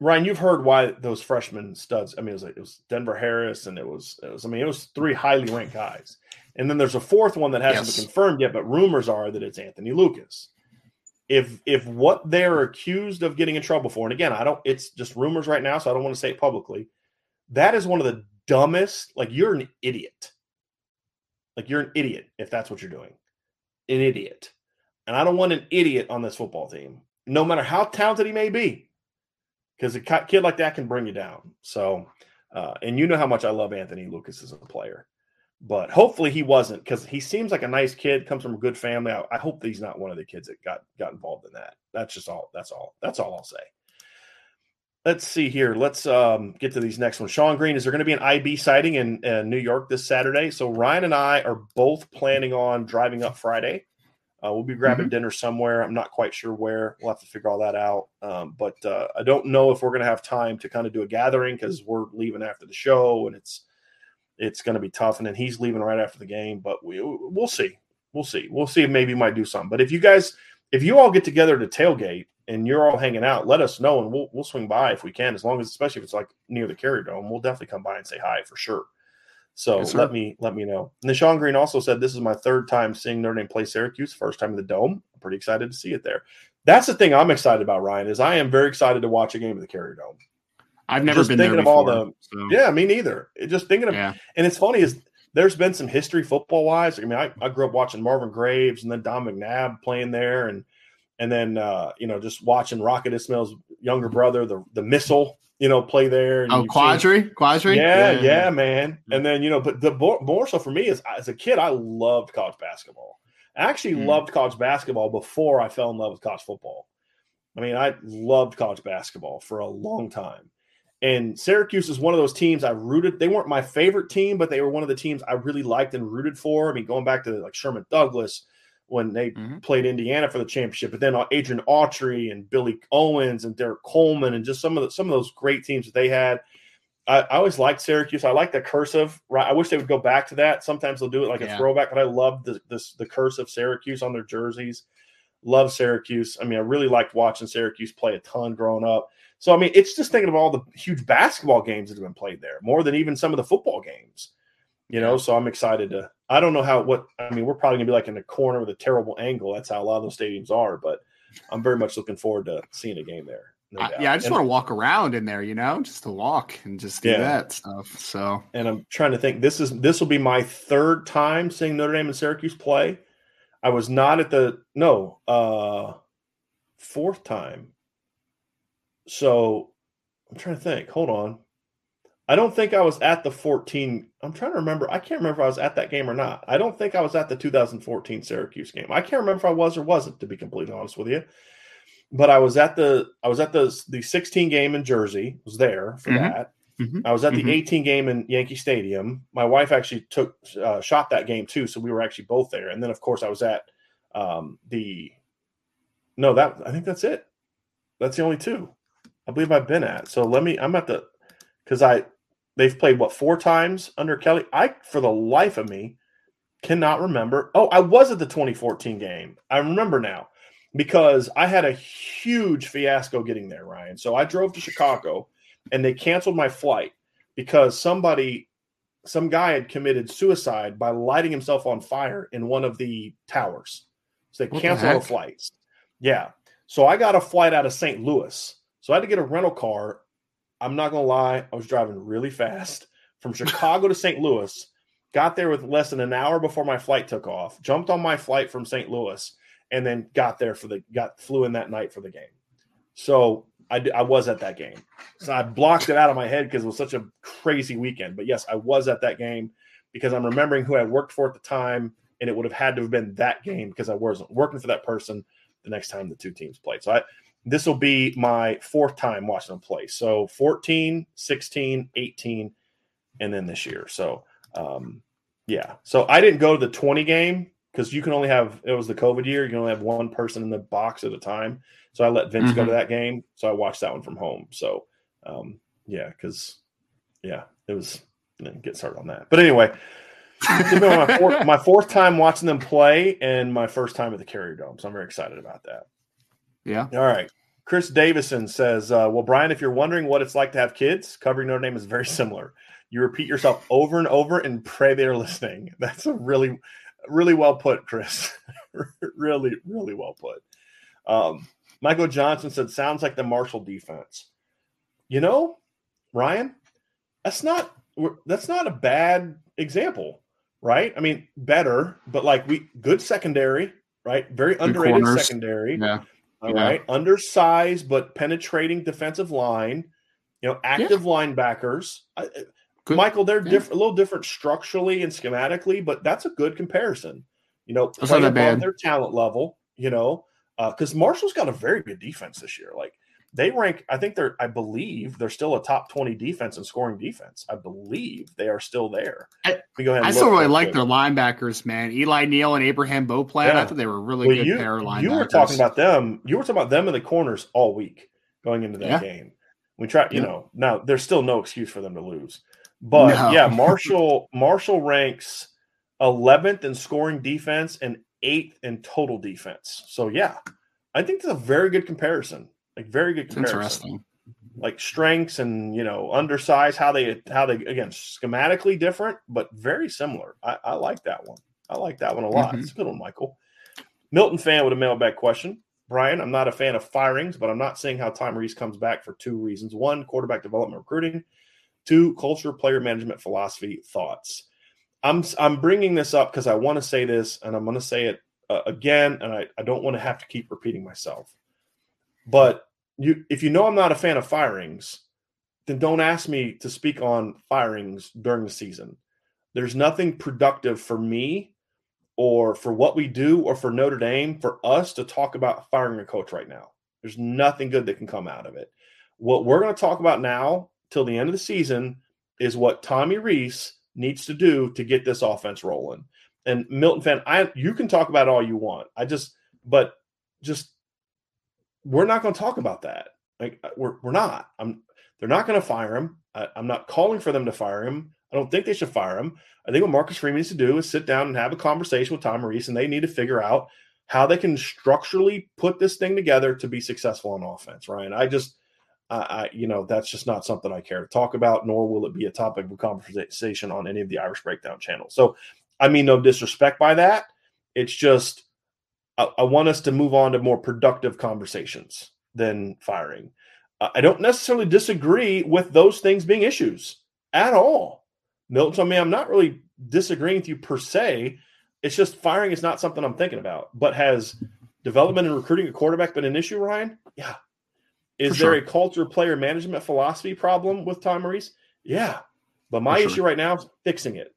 Ryan, you've heard why those freshman studs. I mean, it was like, it was Denver Harris, and it was, it was I mean, it was three highly ranked guys, and then there's a fourth one that hasn't yes. been confirmed yet, but rumors are that it's Anthony Lucas. If if what they're accused of getting in trouble for, and again, I don't, it's just rumors right now, so I don't want to say it publicly. That is one of the dumbest. Like you're an idiot. Like you're an idiot if that's what you're doing. An idiot. And I don't want an idiot on this football team, no matter how talented he may be, because a kid like that can bring you down. So, uh, and you know how much I love Anthony Lucas as a player, but hopefully he wasn't because he seems like a nice kid, comes from a good family. I, I hope he's not one of the kids that got got involved in that. That's just all. That's all. That's all I'll say. Let's see here. Let's um, get to these next ones. Sean Green, is there going to be an IB sighting in uh, New York this Saturday? So Ryan and I are both planning on driving up Friday. Uh, we'll be grabbing mm-hmm. dinner somewhere. I'm not quite sure where. We'll have to figure all that out. Um, but uh, I don't know if we're going to have time to kind of do a gathering because we're leaving after the show and it's it's going to be tough. And then he's leaving right after the game. But we we'll see. We'll see. We'll see if maybe we might do something. But if you guys, if you all get together to tailgate and you're all hanging out, let us know and we'll we'll swing by if we can, as long as especially if it's like near the carrier dome, we'll definitely come by and say hi for sure. So yes, let me let me know. Sean Green also said this is my third time seeing Notre Dame play Syracuse, first time in the dome. I'm pretty excited to see it there. That's the thing I'm excited about, Ryan, is I am very excited to watch a game of the Carrier Dome. I've never just been thinking there before, of all the so. yeah, me neither. It, just thinking of yeah. and it's funny is there's been some history football wise. I mean, I, I grew up watching Marvin Graves and then Don McNabb playing there, and and then uh, you know just watching Rocket Ismail's younger brother, the the missile, you know, play there. And oh, Qadry, Qadry, yeah, yeah, yeah, man. And then you know, but the more, more so for me is as a kid, I loved college basketball. I actually mm. loved college basketball before I fell in love with college football. I mean, I loved college basketball for a long time. And Syracuse is one of those teams I rooted. They weren't my favorite team, but they were one of the teams I really liked and rooted for. I mean, going back to like Sherman Douglas, when they mm-hmm. played Indiana for the championship, but then uh, Adrian Autry and Billy Owens and Derrick Coleman and just some of the, some of those great teams that they had. I, I always liked Syracuse. I like the cursive. Right, I wish they would go back to that. Sometimes they'll do it like yeah. a throwback, but I love the this the cursive Syracuse on their jerseys. Love Syracuse. I mean, I really liked watching Syracuse play a ton growing up. So I mean, it's just thinking of all the huge basketball games that have been played there, more than even some of the football games. You know, so I'm excited to I don't know how what I mean. We're probably gonna be like in the corner with a terrible angle. That's how a lot of those stadiums are. But I'm very much looking forward to seeing a game there. No I, yeah, I just and, want to walk around in there, you know, just to walk and just do yeah. that stuff. So, and I'm trying to think. This is this will be my third time seeing Notre Dame and Syracuse play. I was not at the no uh fourth time. So I'm trying to think. Hold on. I don't think I was at the 14. I'm trying to remember. I can't remember if I was at that game or not. I don't think I was at the 2014 Syracuse game. I can't remember if I was or wasn't, to be completely honest with you. But I was at the I was at the the 16 game in Jersey. Was there for mm-hmm. that. Mm-hmm. I was at the mm-hmm. 18 game in Yankee Stadium. My wife actually took uh, shot that game too, so we were actually both there. And then of course I was at um, the no that I think that's it. That's the only two I believe I've been at. So let me. I'm at the because I They've played what four times under Kelly. I, for the life of me, cannot remember. Oh, I was at the 2014 game. I remember now because I had a huge fiasco getting there, Ryan. So I drove to Chicago and they canceled my flight because somebody, some guy had committed suicide by lighting himself on fire in one of the towers. So they canceled the, the flights. Yeah. So I got a flight out of St. Louis. So I had to get a rental car I'm not gonna lie, I was driving really fast from Chicago to St. Louis. Got there with less than an hour before my flight took off. Jumped on my flight from St. Louis, and then got there for the got flew in that night for the game. So I, I was at that game. So I blocked it out of my head because it was such a crazy weekend. But yes, I was at that game because I'm remembering who I worked for at the time, and it would have had to have been that game because I wasn't working for that person the next time the two teams played. So I this will be my fourth time watching them play. So 14, 16, 18, and then this year. So, um, yeah. So I didn't go to the 20 game because you can only have, it was the COVID year. You can only have one person in the box at a time. So I let Vince mm-hmm. go to mm-hmm. that game. So I watched that one from home. So, um, yeah, because, yeah, it was, get started on that. But anyway, my, fourth, my fourth time watching them play and my first time at the Carrier Dome. So I'm very excited about that. Yeah. All right. Chris Davison says, uh, Well, Brian, if you're wondering what it's like to have kids, covering Notre Dame is very similar. You repeat yourself over and over and pray they're listening. That's a really, really well put, Chris. really, really well put. Um, Michael Johnson said, Sounds like the Marshall defense. You know, Ryan, that's not that's not a bad example, right? I mean, better, but like we good secondary, right? Very underrated secondary. Yeah. All yeah. right, undersized but penetrating defensive line. You know, active yeah. linebackers. Good. Michael, they're yeah. different, a little different structurally and schematically, but that's a good comparison. You know, play above their talent level. You know, because uh, Marshall's got a very good defense this year. Like they rank, I think they're, I believe they're still a top twenty defense and scoring defense. I believe they are still there. I, go ahead. I still really like their linebackers, man. Eli Neal and Abraham Beauplan. Yeah. I thought they were really well, good you, pair linebackers. You were talking about them. You were talking about them in the corners all week going into that yeah. game. We try, you yeah. know, now there's still no excuse for them to lose. But no. yeah, Marshall Marshall ranks 11th in scoring defense and 8th in total defense. So yeah, I think that's a very good comparison. Like very good comparison. interesting. Like strengths and you know undersize how they how they again schematically different, but very similar. I, I like that one. I like that one a lot. Mm-hmm. It's a good one, Michael. Milton fan with a mailbag question. Brian, I'm not a fan of firings, but I'm not seeing how Tom Rees comes back for two reasons. One, quarterback development recruiting. Two, culture, player management philosophy, thoughts. I'm I'm bringing this up because I want to say this, and I'm going to say it uh, again, and I, I don't want to have to keep repeating myself. But you, if you know I'm not a fan of firings, then don't ask me to speak on firings during the season. There's nothing productive for me or for what we do or for Notre Dame for us to talk about firing a coach right now. There's nothing good that can come out of it. What we're going to talk about now till the end of the season is what Tommy Rees needs to do to get this offense rolling. And Milton fan, I you can talk about all you want. I just but just we're not going to talk about that. Like uh, we're we're not. I'm they're not going to fire him. I, am not calling for them to fire him. I don't think they should fire him. I think what Marcus Freeman needs to do is sit down and have a conversation with Tom Rees, and they need to figure out how they can structurally put this thing together to be successful on offense. Ryan, I just I, I, you know, that's just not something I care to talk about, nor will it be a topic of conversation on any of the Irish Breakdown channels. So, I mean, no disrespect by that. It's just I, I want us to move on to more productive conversations than firing. I don't necessarily disagree with those things being issues at all. Milton, I mean, I'm not really disagreeing with you per se. It's just firing is not something I'm thinking about. But has development and recruiting a quarterback been an issue, Ryan? Yeah, is For there sure. a culture player management philosophy problem with Tom Rees? Yeah. But my issue right now is fixing it.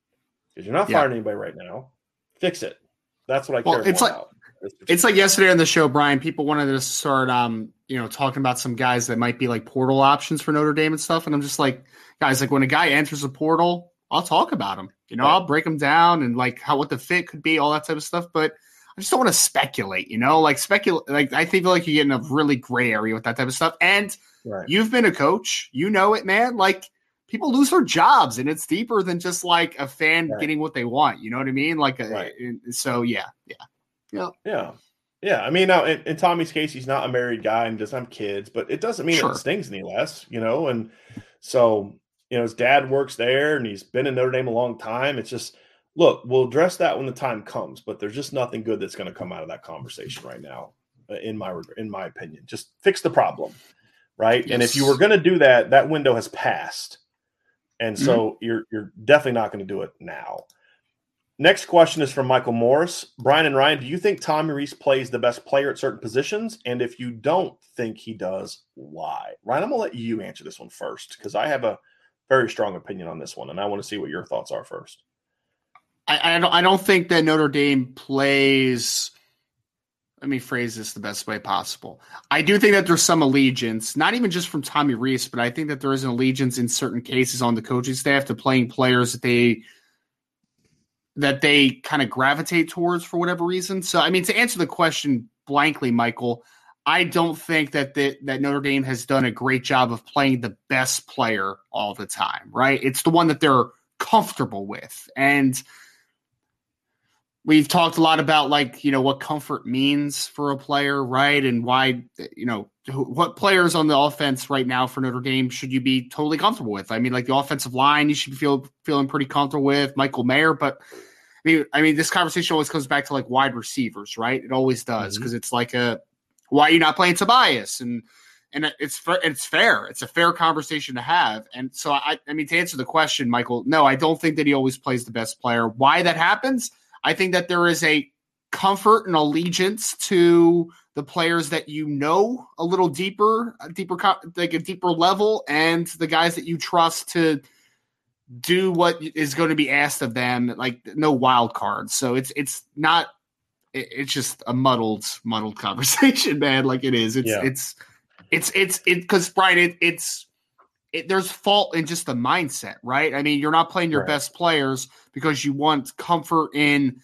Because you're not firing yeah. anybody right now. Fix it. That's what I well, care it's like, about. It's like yesterday on the show, Brian. People wanted to start, um, you know, talking about some guys that might be like portal options for Notre Dame and stuff. And I'm just like, guys, like when a guy enters a portal, I'll talk about him. You know, I'll break him down and like how what the fit could be, all that type of stuff. But I just don't want to speculate, you know, like speculate. Like I think like you get in a really gray area with that type of stuff. And right. you've been a coach, you know it, man. Like people lose their jobs, and it's deeper than just like a fan right. getting what they want. You know what I mean? Like, a, right. so yeah, yeah, yeah, yeah. Yeah, I mean, now in, in, Tommy's case, he's not a married guy and doesn't have kids, but it doesn't mean sure. it stings any less, you know. And so, you know, his dad works there, and he's been in Notre Dame a long time. It's just look, we'll address that when the time comes, but there's just nothing good that's going to come out of that conversation right now, uh, in my in my opinion. Just fix the problem, right? Yes. And if you were going to do that, that window has passed, and so mm-hmm. you're you're definitely not going to do it now. Next question is from Michael Morris. Brian and Ryan, do you think Tommy Rees plays the best player at certain positions? And if you don't think he does, why? Ryan, I'm going to let you answer this one first because I have a very strong opinion on this one, and I want to see what your thoughts are first. I, I don't I don't think that Notre Dame plays. Let me phrase this the best way possible. I do think that there's some allegiance, not even just from Tommy Rees, but I think that there is an allegiance in certain cases on the coaching staff to playing players that they that they kind of gravitate towards for whatever reason. So, I mean, to answer the question blankly, Michael, I don't think that the, that Notre Dame has done a great job of playing the best player all the time. Right? It's the one that they're comfortable with, and we've talked a lot about like you know what comfort means for a player right and why you know what players on the offense right now for notre dame should you be totally comfortable with i mean like the offensive line you should feel feeling pretty comfortable with michael mayer but mean i mean this conversation always comes back to like wide receivers right it always does because mm-hmm. it's like a why are you not playing tobias and and it's it's fair. It's a fair conversation to have. And so I, I mean, to answer the question, Michael, no, I don't think that he always plays the best player. Why that happens? I think that there is a comfort and allegiance to the players that you know a little deeper, a deeper, like a deeper level, and the guys that you trust to do what is going to be asked of them. Like no wild cards. So it's it's not. It's just a muddled, muddled conversation, man. Like it is. It's yeah. it's it's it's it because Brian, it, it's it, there's fault in just the mindset, right? I mean, you're not playing your right. best players because you want comfort in,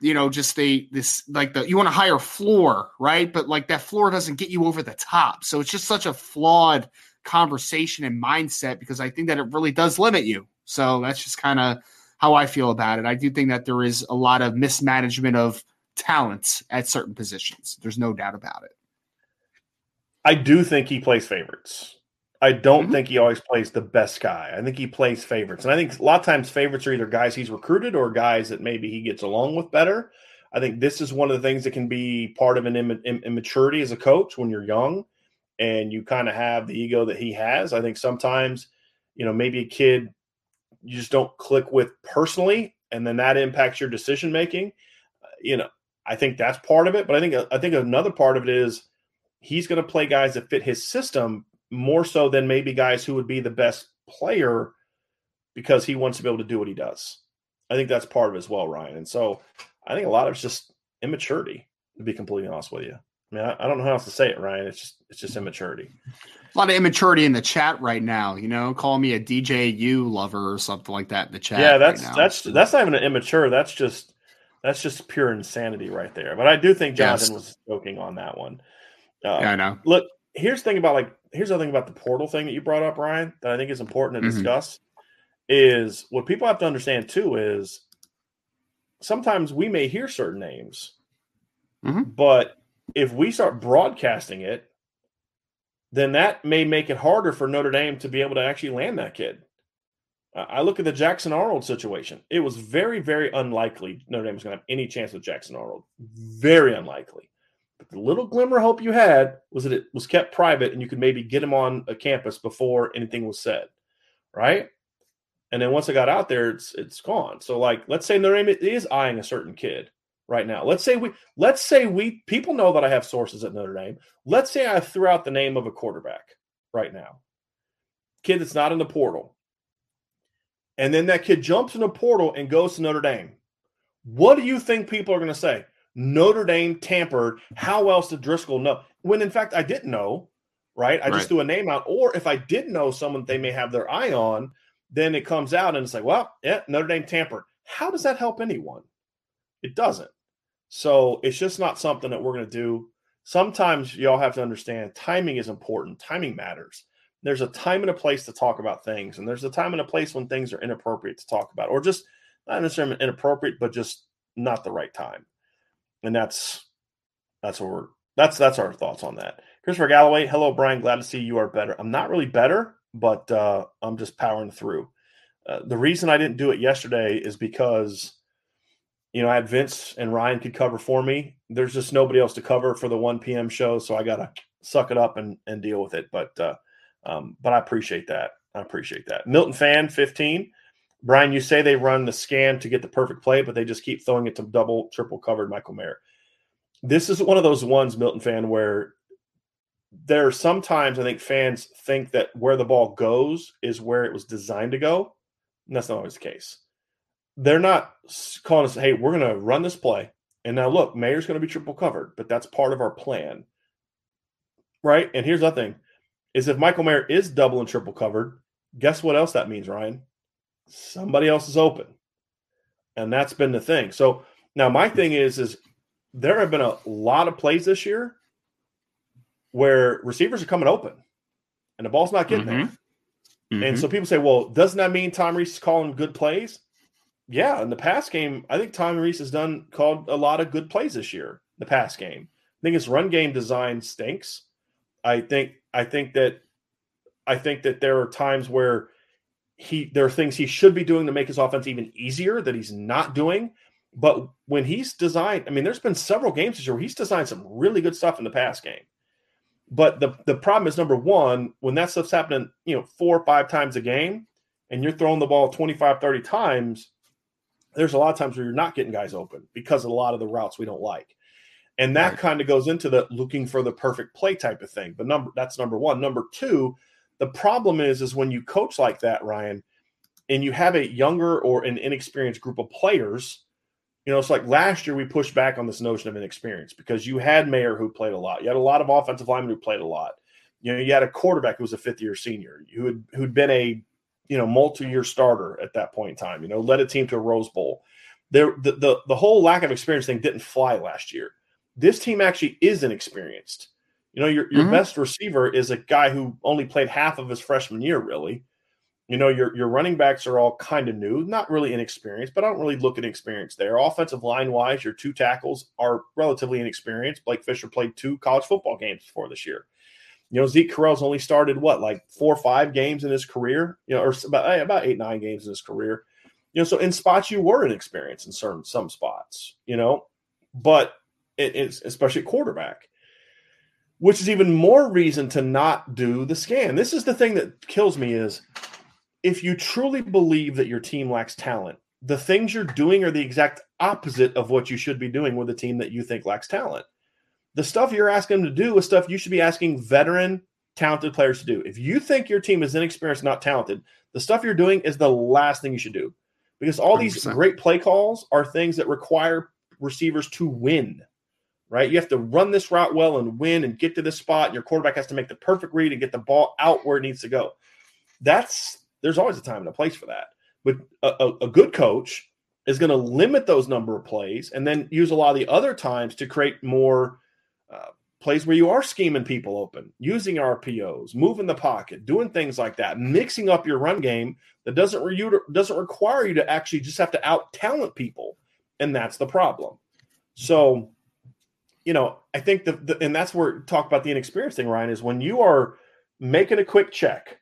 you know, just the this like the you want a higher floor, right? But like that floor doesn't get you over the top, so it's just such a flawed conversation and mindset because I think that it really does limit you. So that's just kind of how I feel about it. I do think that there is a lot of mismanagement of talents at certain positions. There's no doubt about it. I do think he plays favorites. I don't mm-hmm. think he always plays the best guy. I think he plays favorites. And I think a lot of times favorites are either guys he's recruited or guys that maybe he gets along with better. I think this is one of the things that can be part of an Im- Im- immaturity as a coach when you're young and you kind of have the ego that he has. I think sometimes, you know, maybe a kid you just don't click with personally and then that impacts your decision making. Uh, you know, I think that's part of it, but I think I think another part of it is he's going to play guys that fit his system more so than maybe guys who would be the best player because he wants to be able to do what he does. I think that's part of it as well, Ryan. And so I think a lot of it's just immaturity, to be completely honest with you. I mean, I, I don't know how else to say it, Ryan. It's just it's just immaturity. A lot of immaturity in the chat right now. You know, call me a DJU lover or something like that in the chat. Yeah, that's right that's that's not even an immature. That's just that's just pure insanity right there. But I do think Jonathan yes. was joking on that one. Uh, yeah, I know. Look, here's the thing about like here's the thing about the portal thing that you brought up, Ryan, that I think is important to mm-hmm. discuss. Is what people have to understand too is sometimes we may hear certain names, mm-hmm. but if we start broadcasting it, then that may make it harder for Notre Dame to be able to actually land that kid. I look at the Jackson Arnold situation. It was very, very unlikely Notre Dame was going to have any chance with Jackson Arnold. Very unlikely. But the little glimmer hope you had was that it was kept private and you could maybe get him on a campus before anything was said, right? And then once I got out there, it's it's gone. So like, let's say Notre Dame is eyeing a certain kid right now. Let's say we let's say we people know that I have sources at Notre Dame. Let's say I threw out the name of a quarterback right now, kid that's not in the portal, and then that kid jumps in the portal and goes to Notre Dame. What do you think people are going to say? Notre Dame tampered. How else did Driscoll know? When in fact I didn't know, right? I right. just threw a name out. Or if I did know someone they may have their eye on, then it comes out and it's like, well, yeah, Notre Dame tampered. How does that help anyone? It doesn't. So it's just not something that we're going to do. Sometimes y'all have to understand timing is important. Timing matters. There's a time and a place to talk about things, and there's a time and a place when things are inappropriate to talk about, or just not necessarily inappropriate, but just not the right time and that's that's what we're that's that's our thoughts on that. Christopher Galloway, hello Brian, glad to see you are better. I'm not really better, but uh, I'm just powering through. Uh, the reason I didn't do it yesterday is because you know I had Vince and Ryan could cover for me. There's just nobody else to cover for the 1 p.m. show, so I gotta suck it up and and deal with it. But uh, um, but I appreciate that. I appreciate that. Milton fan 15. Brian, you say they run the scan to get the perfect play, but they just keep throwing it to double, triple covered Michael Mayer. This is one of those ones, Milton fan, where there are sometimes I think fans think that where the ball goes is where it was designed to go. And that's not always the case. They're not calling us, hey, we're going to run this play. And now look, Mayer's going to be triple covered, but that's part of our plan. Right. And here's the thing is if Michael Mayer is double and triple covered, guess what else that means, Ryan? somebody else is open. And that's been the thing. So now my thing is is there have been a lot of plays this year where receivers are coming open and the ball's not getting mm-hmm. there. Mm-hmm. And so people say, well, doesn't that mean Tom Rees is calling good plays? Yeah, in the past game, I think Tom Rees has done called a lot of good plays this year. The past game, I think his run game design stinks. I think I think that I think that there are times where he there are things he should be doing to make his offense even easier that he's not doing. But when he's designed, I mean, there's been several games this year where he's designed some really good stuff in the pass game. But the the problem is number one, when that stuff's happening, you know, four or five times a game, and you're throwing the ball 25, 30 times, there's a lot of times where you're not getting guys open because of a lot of the routes we don't like. And that right. kind of goes into the looking for the perfect play type of thing. But number that's number one. Number two, the problem is is when you coach like that, Ryan, and you have a younger or an inexperienced group of players, you know, it's like last year we pushed back on this notion of inexperience because you had Mayer who played a lot. You had a lot of offensive linemen who played a lot. You know, you had a quarterback who was a fifth year senior who had who'd been a you know multi-year starter at that point in time. You know, led a team to a Rose Bowl. There, the, the the whole lack of experience thing didn't fly last year. This team actually is inexperienced. You know, your your mm-hmm. best receiver is a guy who only played half of his freshman year, really. You know, your your running backs are all kind of new, not really inexperienced, but I don't really look at experience there. Offensive line wise, your two tackles are relatively inexperienced. Blake Fisher played two college football games before this year. You know, Zeke Correll's only started what, like four or five games in his career, you know, or about, eh, about eight, nine games in his career. You know, so in spots you were inexperienced in certain some spots, you know, but it, it's especially quarterback, which is even more reason to not do the scan. This is the thing that kills me is if you truly believe that your team lacks talent, the things you're doing are the exact opposite of what you should be doing with a team that you think lacks talent the stuff you're asking them to do is stuff you should be asking veteran, talented players to do. If you think your team is inexperienced, not talented, the stuff you're doing is the last thing you should do because all 100%. these great play calls are things that require receivers to win. Right? You have to run this route well and win and get to this spot. And your quarterback has to make the perfect read and get the ball out where it needs to go. That's there's always a time and a place for that. But a, a, a good coach is going to limit those number of plays and then use a lot of the other times to create more uh, plays where you are scheming people open, using RPOs, moving the pocket, doing things like that, mixing up your run game that doesn't re- doesn't require you to actually just have to out talent people, and that's the problem. So, you know, I think the, the and that's where talk about the inexperienced thing, Ryan, is when you are making a quick check.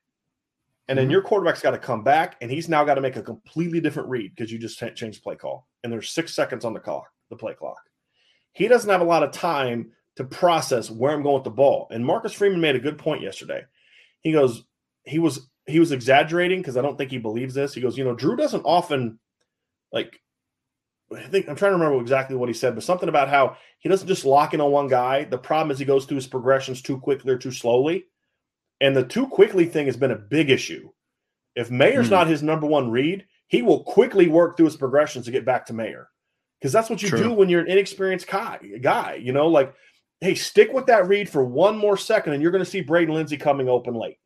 And then mm-hmm. your quarterback's got to come back, and he's now got to make a completely different read because you just changed play call, and there's six seconds on the clock, the play clock. He doesn't have a lot of time to process where I'm going with the ball. And Marcus Freeman made a good point yesterday. He goes, he was he was exaggerating because I don't think he believes this. He goes, you know, Drew doesn't often like I think I'm trying to remember exactly what he said, but something about how he doesn't just lock in on one guy. The problem is he goes through his progressions too quickly or too slowly. And the too quickly thing has been a big issue. If Mayer's mm. not his number one read, he will quickly work through his progressions to get back to Mayer. Because that's what you True. do when you're an inexperienced guy, guy. You know, like hey, stick with that read for one more second, and you're going to see Braden Lenzy coming open late.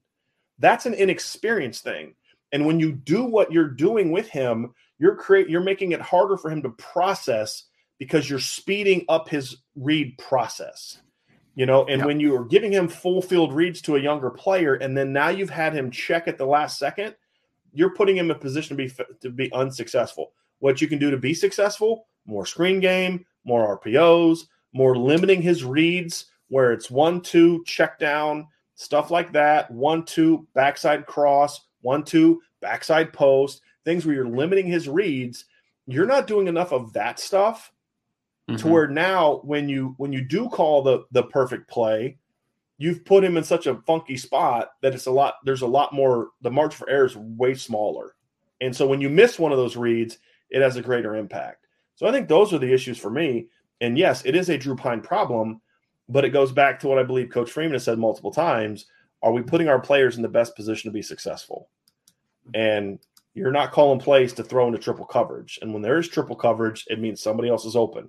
That's an inexperienced thing. And when you do what you're doing with him, you're create you're making it harder for him to process because you're speeding up his read process. You know, and when you are giving him full field reads to a younger player, and then now you've had him check at the last second, you're putting him in a position to be to be unsuccessful. What you can do to be successful: more screen game, more RPOs, more limiting his reads where it's one, two, check down, stuff like that, one, two, backside cross, one, two, backside post, things where you're limiting his reads. You're not doing enough of that stuff mm-hmm. to where now when you when you do call the the perfect play, you've put him in such a funky spot that it's a lot there's a lot more the margin for error is way smaller. And so when you miss one of those reads, it has a greater impact. So I think those are the issues for me. And yes, it is a Drew Pyne problem, but it goes back to what I believe Coach Freeman has said multiple times. Are we putting our players in the best position to be successful? And you're not calling plays to throw into triple coverage. And when there is triple coverage, it means somebody else is open.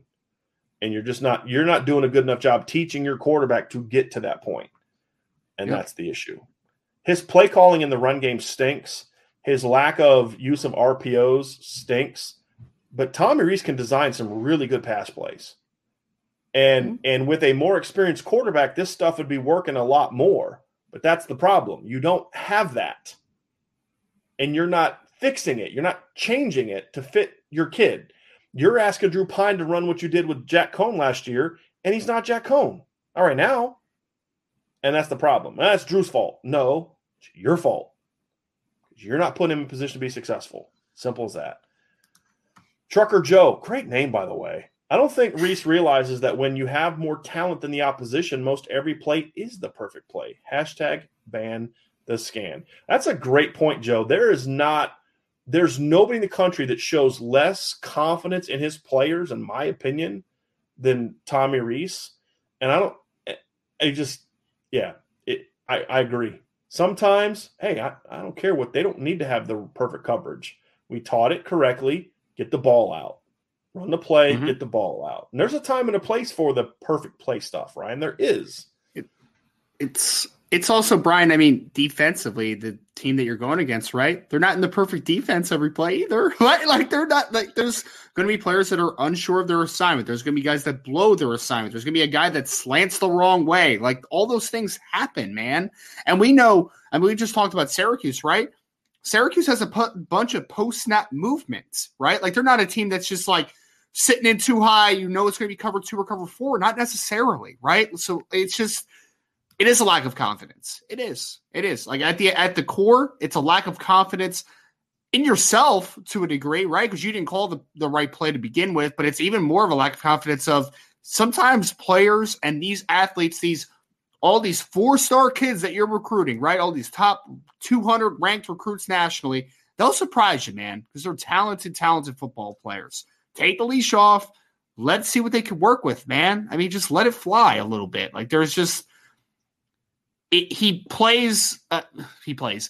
And you're just not you're not doing a good enough job teaching your quarterback to get to that point. And that's the issue. His play calling in the run game stinks. His lack of use of RPOs stinks. But Tommy Rees can design some really good pass plays. And mm-hmm. and with a more experienced quarterback, this stuff would be working a lot more. But that's the problem. You don't have that. And you're not fixing it. You're not changing it to fit your kid. You're asking Drew Pyne to run what you did with Jack Coan last year, and he's not Jack Coan. All right, now. And that's the problem. That's Drew's fault. No, it's your fault. You're not putting him in position to be successful. Simple as that. Trucker Joe, great name by the way. I don't think Rees realizes that when you have more talent than the opposition, most every play is the perfect play. Hashtag ban the scan. That's a great point, Joe. There is not, there's nobody in the country that shows less confidence in his players, in my opinion, than Tommy Rees. And I don't, I just, yeah, it, I, I agree. Sometimes, hey, I, I don't care what they don't need to have the perfect coverage. We taught it correctly. Get the ball out run the play, mm-hmm. get the ball out. And there's a time and a place for the perfect play stuff, Ryan. There is. It, it's it's also Brian. I mean, defensively, the team that you're going against, right? They're not in the perfect defense every play either. Like, like they're not like there's going to be players that are unsure of their assignment. There's going to be guys that blow their assignment. There's going to be a guy that slants the wrong way. Like all those things happen, man. And we know. I mean, we just talked about Syracuse, right? Syracuse has a bunch of post snap movements, right? Like they're not a team that's just like sitting in too high, you know it's going to be cover two or cover four. Not necessarily, right? So it's just it is a lack of confidence. It is. It is. Like at the at the core, it's a lack of confidence in yourself to a degree, right? Because you didn't call the, the right play to begin with, but it's even more of a lack of confidence of sometimes players and these athletes, these all these four-star kids that you're recruiting, right? All these top 200 ranked recruits nationally, they'll surprise you, man, because they're talented, talented football players take the leash off. Let's see what they can work with, man. I mean, just let it fly a little bit. Like there's just it, he plays. Uh, he plays.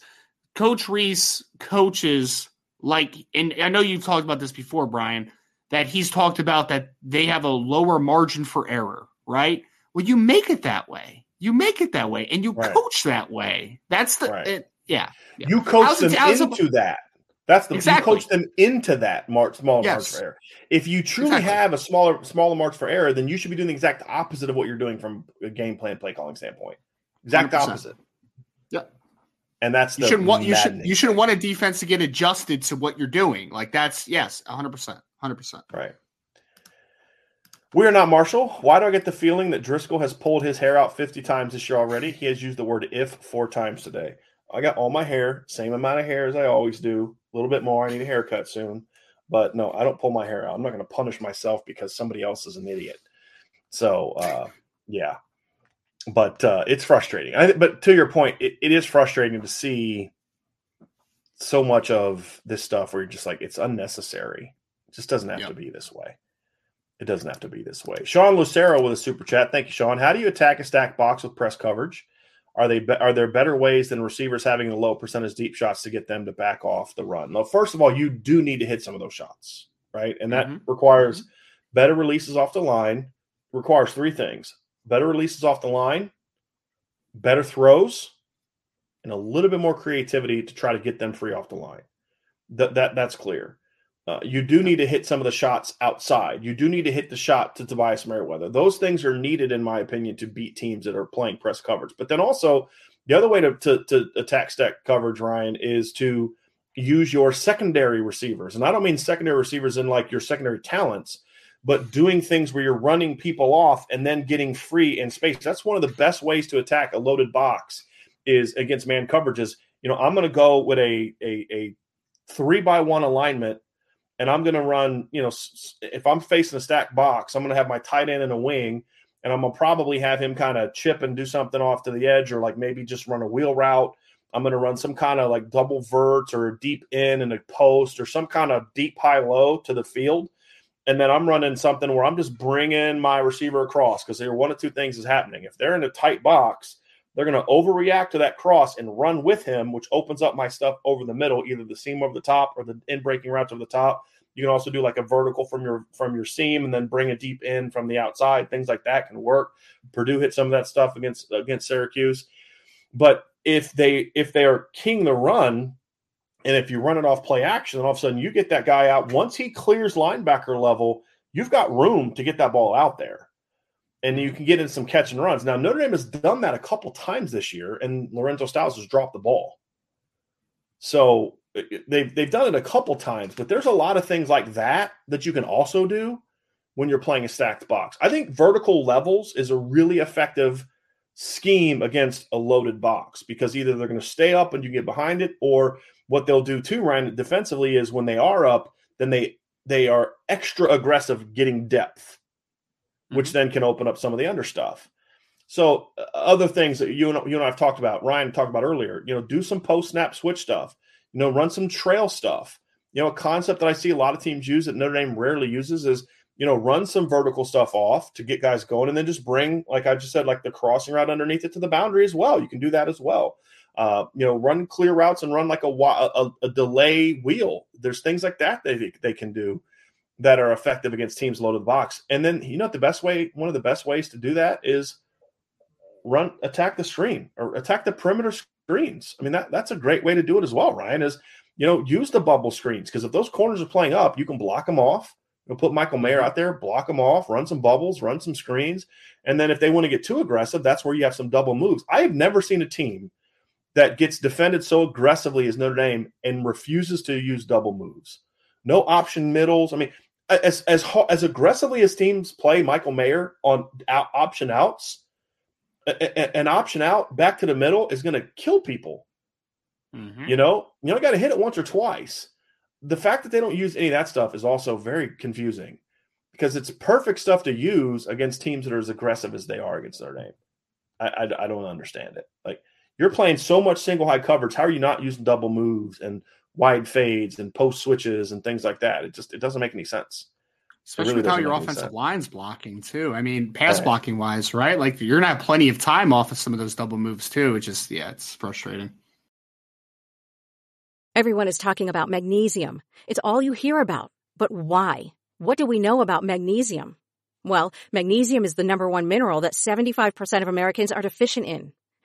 Coach Rees coaches like, and I know you've talked about this before, Brian. That he's talked about that they have a lower margin for error, right? Well, you make it that way. You make it that way, and you right. coach that way. That's the right. it, yeah, yeah, You coach how's them into that. That's the exactly. you coach them into that mark small yes. march for error. If you truly exactly. have a smaller smaller marks for error, then you should be doing the exact opposite of what you're doing from a game plan play calling standpoint. Exact 100%. opposite. Yeah. And that's you shouldn't want you should you shouldn't want a defense to get adjusted to what you're doing. Like that's yes, 100 percent 100 percent Right. We are not Marshall. Why do I get the feeling that Driscoll has pulled his hair out 50 times this year already? He has used the word if four times today. I got all my hair, same amount of hair as I always do, a little bit more. I need a haircut soon. But no, I don't pull my hair out. I'm not going to punish myself because somebody else is an idiot. So, uh, yeah. But uh, it's frustrating. I, but to your point, it, it is frustrating to see so much of this stuff where you're just like, it's unnecessary. It just doesn't have yep. to be this way. It doesn't have to be this way. Sean Lucero with a super chat. Thank you, Sean. How do you attack a stack box with press coverage? Are they are there better ways than receivers having the low percentage deep shots to get them to back off the run? Well, first of all, you do need to hit some of those shots, right? And that mm-hmm. requires mm-hmm. better releases off the line. Requires three things: better releases off the line, better throws, and a little bit more creativity to try to get them free off the line. That that that's clear. Uh, you do need to hit some of the shots outside. You do need to hit the shot to Tobias Merriweather. Those things are needed, in my opinion, to beat teams that are playing press coverage. But then also, the other way to, to, to attack stack coverage, Ryan, is to use your secondary receivers. And I don't mean secondary receivers in like your secondary talents, but doing things where you're running people off and then getting free in space. That's one of the best ways to attack a loaded box is against man coverages. You know, I'm going to go with a, a, a three by one alignment and I'm going to run, you know, if I'm facing a stacked box, I'm going to have my tight end in a wing, and I'm going to probably have him kind of chip and do something off to the edge, or like maybe just run a wheel route. I'm going to run some kind of like double verts or a deep in and a post or some kind of deep high low to the field. And then I'm running something where I'm just bringing my receiver across because there one of two things is happening. If they're in a tight box, they're going to overreact to that cross and run with him, which opens up my stuff over the middle, either the seam over the top or the in breaking routes over the top. You can also do like a vertical from your from your seam and then bring a deep in from the outside. Things like that can work. Purdue hit some of that stuff against against Syracuse. But if they if they are king the run, and if you run it off play action, then all of a sudden you get that guy out. Once he clears linebacker level, you've got room to get that ball out there and you can get in some catch and runs. Now Notre Dame has done that a couple times this year, and Lorenzo Styles has dropped the ball. So uh, uh, they've they've done it a couple times, but there's a lot of things like that that you can also do when you're playing a stacked box. I think vertical levels is a really effective scheme against a loaded box because either they're going to stay up and you get behind it, or what they'll do too, Ryan, defensively is when they are up, then they they are extra aggressive getting depth, which mm-hmm. then can open up some of the under stuff. So uh, other things that you and you and I've talked about, Ryan talked about earlier, you know, do some post snap switch stuff, you know, run some trail stuff. You know, a concept that I see a lot of teams use that Notre Dame rarely uses is, you know, run some vertical stuff off to get guys going, and then just bring, like I just said, like the crossing route underneath it to the boundary as well. You can do that as well. Uh, you know, run clear routes and run like a, a, a delay wheel. There's things like that they they can do that are effective against teams low to the box. And then you know the best way, one of the best ways to do that is run attack the screen or attack the perimeter screens. I mean that that's a great way to do it as well. Ryan is you know use the bubble screens because if those corners are playing up, you can block them off. You'll put Michael Mayer out there, block them off, run some bubbles, run some screens, and then if they want to get too aggressive, that's where you have some double moves. I have never seen a team that gets defended so aggressively as Notre Dame and refuses to use double moves. No option middles. I mean, as as as aggressively as teams play Michael Mayer on out, option outs, an option out back to the middle is going to kill people. Mm-hmm. You know, you only got to hit it once or twice. The fact that they don't use any of that stuff is also very confusing because it's perfect stuff to use against teams that are as aggressive as they are against Notre Dame. I, I, I don't understand it. Like you're playing so much single high coverage. How are you not using double moves and wide fades and post switches and things like that? It just it doesn't make any sense. Especially really with how your offensive sense. line's blocking too. I mean, pass right. blocking wise, right? Like you're gonna have plenty of time off of some of those double moves too. It just yeah, it's frustrating. Everyone is talking about magnesium. It's all you hear about. But why? What do we know about magnesium? Well, magnesium is the number one mineral that 75% of Americans are deficient in.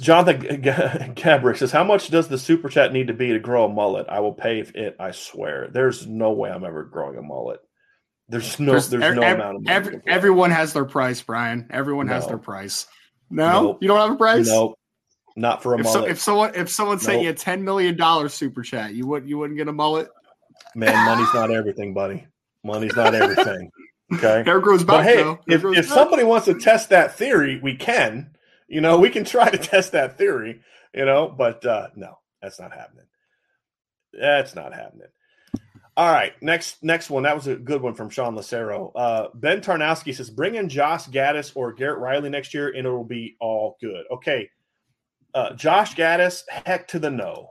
Jonathan Gabrick says, "How much does the super chat need to be to grow a mullet? I will pay it. I swear. There's no way I'm ever growing a mullet. There's no. There's, there's no amount of. Every, everyone has their price, Brian. Everyone no. has their price. No, nope. you don't have a price. Nope. Not for a if mullet. So, if someone if someone nope. sent you a ten million dollar super chat, you wouldn't you wouldn't get a mullet. Man, money's not everything, buddy. Money's not everything. Okay. Hair grows back. But hey, if, if back. somebody wants to test that theory, we can. You know, we can try to test that theory, you know, but uh, no, that's not happening. That's not happening. All right, next next one. That was a good one from Sean Lacero. Uh, ben Tarnowski says, "Bring in Josh Gattis or Garrett Riley next year, and it will be all good." Okay, uh, Josh Gattis, heck to the no.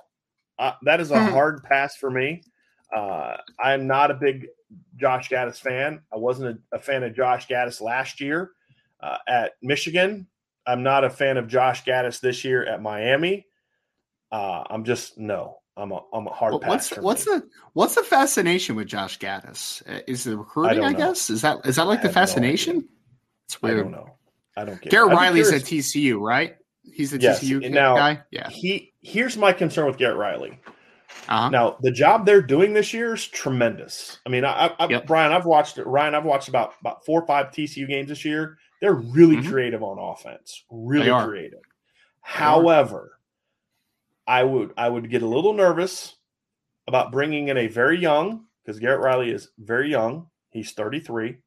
Uh, that is a mm-hmm. hard pass for me. Uh, I'm not a big Josh Gattis fan. I wasn't a, a fan of Josh Gattis last year uh, at Michigan. I'm not a fan of Josh Gattis this year at Miami. Uh, I'm just no. I'm a I'm a hard well, pass. What's what's the what's the fascination with Josh Gattis? Uh, is the recruiting? I, I guess is that is that like the fascination? No it's weird. I don't know. I don't get. Garrett Riley's at TCU, right? He's the yes. TCU now, guy. Yeah. He here's my concern with Garrett Riley. Uh-huh. Now the job they're doing this year is tremendous. I mean, I, I yep. Brian, I've watched it. Ryan. I've watched about about four or five TCU games this year. They're really mm-hmm. creative on offense, really creative. However, I would I would get a little nervous about bringing in a very young because Garrett Riley is very young. He's 33.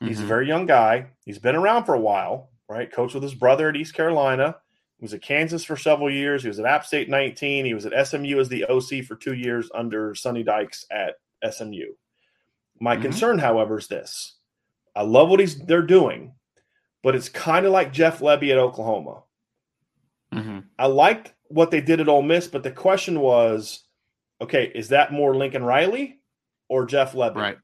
He's mm-hmm. a very young guy. He's been around for a while, right? Coached with his brother at East Carolina. He was at Kansas for several years. He was at App State 19. He was at SMU as the OC for two years under Sonny Dykes at SMU. My mm-hmm. concern, however, is this: I love what he's they're doing, but it's kind of like Jeff Lebby at Oklahoma. Mm-hmm. I liked what they did at Ole Miss, but the question was, okay, is that more Lincoln Riley or Jeff Lebby? Right,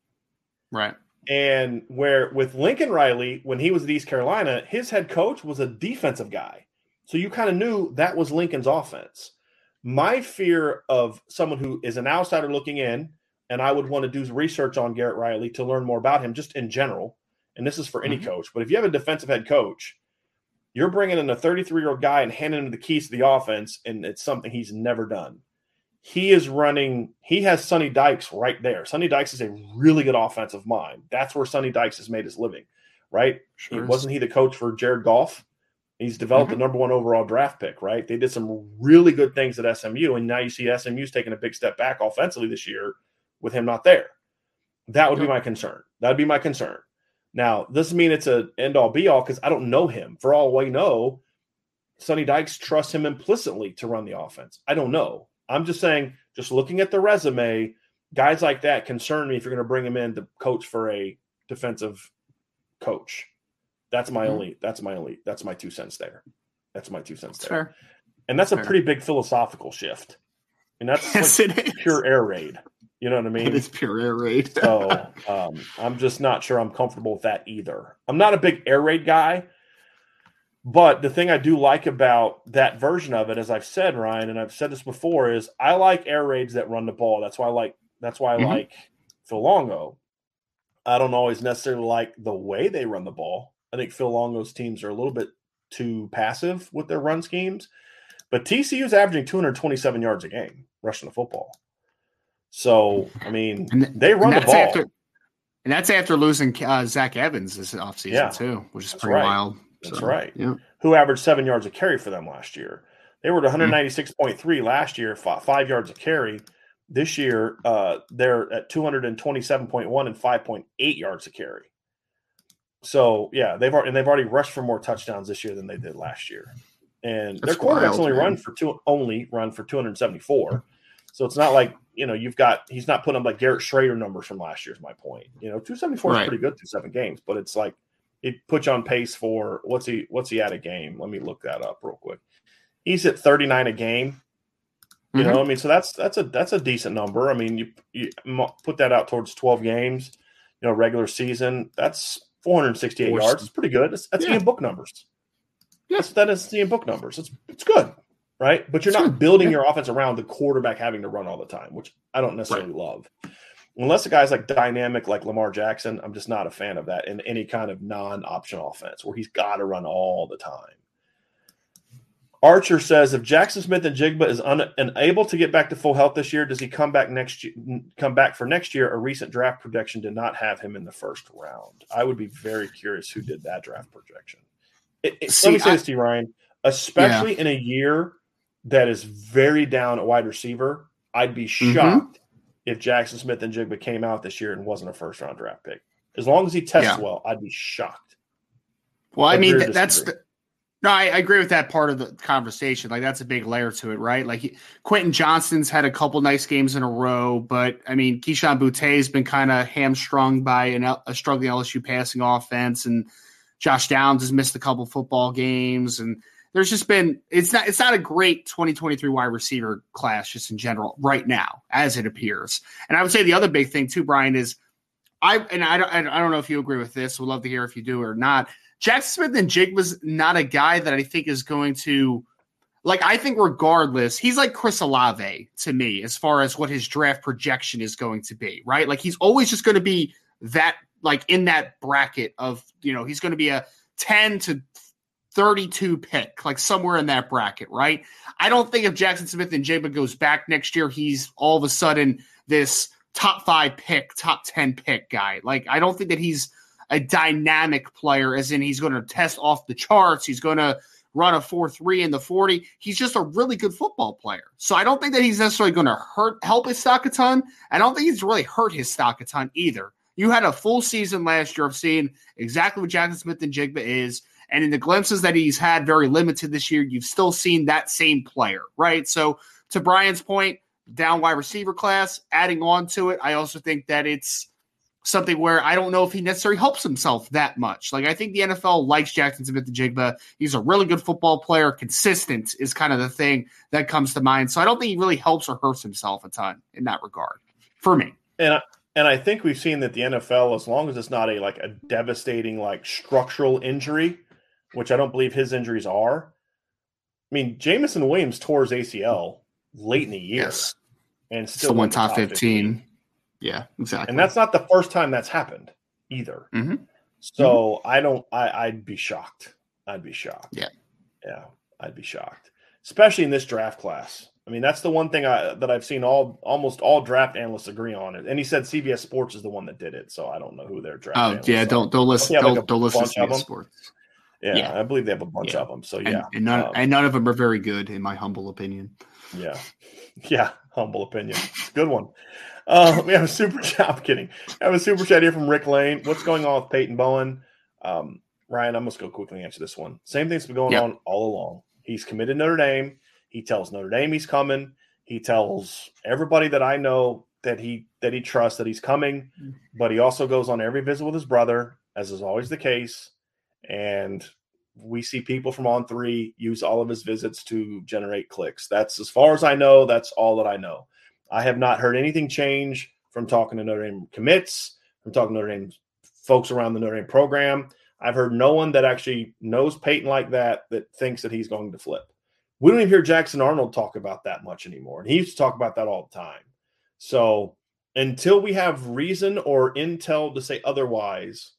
right. And where with Lincoln Riley, when he was at East Carolina, his head coach was a defensive guy. So you kind of knew that was Lincoln's offense. My fear of someone who is an outsider looking in, and I would want to do research on Garrett Riley to learn more about him just in general. And this is for any mm-hmm. coach, but if you have a defensive head coach, you're bringing in a 33 year old guy and handing him the keys to the offense, and it's something he's never done. He is running, he has Sonny Dykes right there. Sonny Dykes is a really good offensive mind. That's where Sonny Dykes has made his living, right? Sure Wasn't he the coach for Jared Goff? He's developed mm-hmm. the number one overall draft pick, right? They did some really good things at SMU, and now you see SMU's taking a big step back offensively this year with him not there. That would be my concern. That'd be my concern. Now, doesn't mean it's a end all be all because I don't know him. For all we know, Sonny Dykes trusts him implicitly to run the offense. I don't know. I'm just saying, just looking at the resume, guys like that concern me if you're going to bring him in to coach for a defensive coach. That's my mm-hmm. only. That's my only. That's my two cents there. That's my two cents that's there. Fair. And that's fair. a pretty big philosophical shift. And that's yes, like pure air raid. You know what I mean? It is pure air raid. so um, I'm just not sure I'm comfortable with that either. I'm not a big air raid guy, but the thing I do like about that version of it, as I've said, Ryan, and I've said this before, is I like air raids that run the ball. That's why I like. That's why I mm-hmm. like Phil Longo. I don't always necessarily like the way they run the ball. I think Phil Longo's teams are a little bit too passive with their run schemes. But TCU is averaging 227 yards a game rushing the football. So, I mean, they run the ball. After, and that's after losing uh, Zach Evans this offseason, yeah, too, which is pretty right. wild. That's right. Yeah. Who averaged seven yards a carry for them last year. They were at 196.3 mm-hmm. last year, five, five yards a carry. This year, uh, they're at 227.1 and 5.8 yards a carry. So yeah, they've already, and they've already rushed for more touchdowns this year than they did last year. And That's their quarterbacks wild, only man. run for two only run for 274. So it's not like you know you've got he's not putting up like Garrett Shrader numbers from last year's. My point, you know, 274 right. is pretty good through seven games, but it's like it puts you on pace for what's he what's he at a game? Let me look that up real quick. He's at 39 a game. You mm-hmm. know, I mean, so that's that's a that's a decent number. I mean, you you put that out towards 12 games, you know, regular season. That's 468 yards. It's pretty good. That's, that's yeah. Ian Book numbers. Yes, that is Ian Book numbers. It's, it's good, right? But you're it's not building yeah. your offense around the quarterback having to run all the time, which I don't necessarily right. love. Unless the guy's like dynamic like Lamar Jackson, I'm just not a fan of that in any kind of non-option offense where he's got to run all the time. Archer says if Jaxon Smith-Njigba is un- unable to get back to full health this year, does he come back next year, come back for next year? A recent draft projection did not have him in the first round. I would be very curious who did that draft projection. It, it, See, let me say I, this to you, Ryan. Especially yeah. in a year that is very down at wide receiver, I'd be mm-hmm. shocked mm-hmm. if Jaxon Smith-Njigba came out this year and wasn't a first round draft pick. As long as he tests yeah. well, I'd be shocked. Well, I mean, that's the, no, I, I, agree with that part of the conversation. Like that's a big layer to it, right? Like Quentin Johnston's had a couple nice games in a row, but I mean, Kayshon Boutte's been kind of hamstrung by an, a struggling LSU passing offense, and Josh Downs has missed a couple football games, and there's just been it's not it's not a great 2023 wide receiver class just in general right now as it appears. And I would say the other big thing too, Brian, is I and I don't I don't know if you agree with this. Would love to hear if you do or not Jaxon Smith-Njigba was not a guy that I think is going to like I think regardless, he's like Chris Olave to me as far as what his draft projection is going to be, right? Like he's always just going to be that like in that bracket of, you know, he's going to be a 10 to 32 pick, like somewhere in that bracket, right? I don't think if Jaxon Smith-Njigba goes back next year, he's all of a sudden this top five pick, top 10 pick guy. Like, I don't think that he's a dynamic player, as in he's going to test off the charts. He's going to run a 4 3 in the 40. He's just a really good football player. So I don't think that he's necessarily going to hurt help his stock a ton. I don't think he's really hurt his stock a ton either. You had a full season last year of seeing exactly what Jaxon Smith-Njigba is. And in the glimpses that he's had very limited this year, you've still seen that same player, right? So to Brian's point, down wide receiver class, adding on to it, I also think that it's something where I don't know if he necessarily helps himself that much. Like I think the NFL likes Jaxon Smith-Njigba. He's a really good football player. Consistent is kind of the thing that comes to mind. So I don't think he really helps or hurts himself a ton in that regard for me. And I, and I think we've seen that the NFL, as long as it's not a like a devastating like structural injury, which I don't believe his injuries are, I mean, Jameson Williams tore his ACL late in the year, yes. and still went top, top 15. 15. Yeah, exactly. And that's not the first time that's happened either. Mm-hmm. So mm-hmm. I don't. I, I'd be shocked. I'd be shocked. Yeah, yeah, I'd be shocked, especially in this draft class. I mean, that's the one thing I, that I've seen all almost all draft analysts agree on it. And he said CBS Sports is the one that did it, so I don't know who their draft. Oh yeah, don't don't listen. Don't, like don't listen to CBS Sports. Yeah, yeah, I believe they have a bunch yeah. of them. So yeah, and, and none um, and none of them are very good, in my humble opinion. Yeah, yeah, humble opinion. Good one. Uh, we have a super chat. I'm kidding. I have a super chat here from Rick Lane. What's going on with Peyton Bowen? Um, Ryan, I must go quickly answer this one. Same thing's been going yep. on all along. He's committed Notre Dame. He tells Notre Dame he's coming. He tells everybody that I know that he that he trusts that he's coming. But he also goes on every visit with his brother, as is always the case. And we see people from On Three use all of his visits to generate clicks. That's as far as I know. That's all that I know. I have not heard anything change from talking to Notre Dame commits, from talking to Notre Dame folks around the Notre Dame program. I've heard no one that actually knows Peyton like that that thinks that he's going to flip. We don't even hear Jackson Arnold talk about that much anymore. And he used to talk about that all the time. So until we have reason or intel to say otherwise,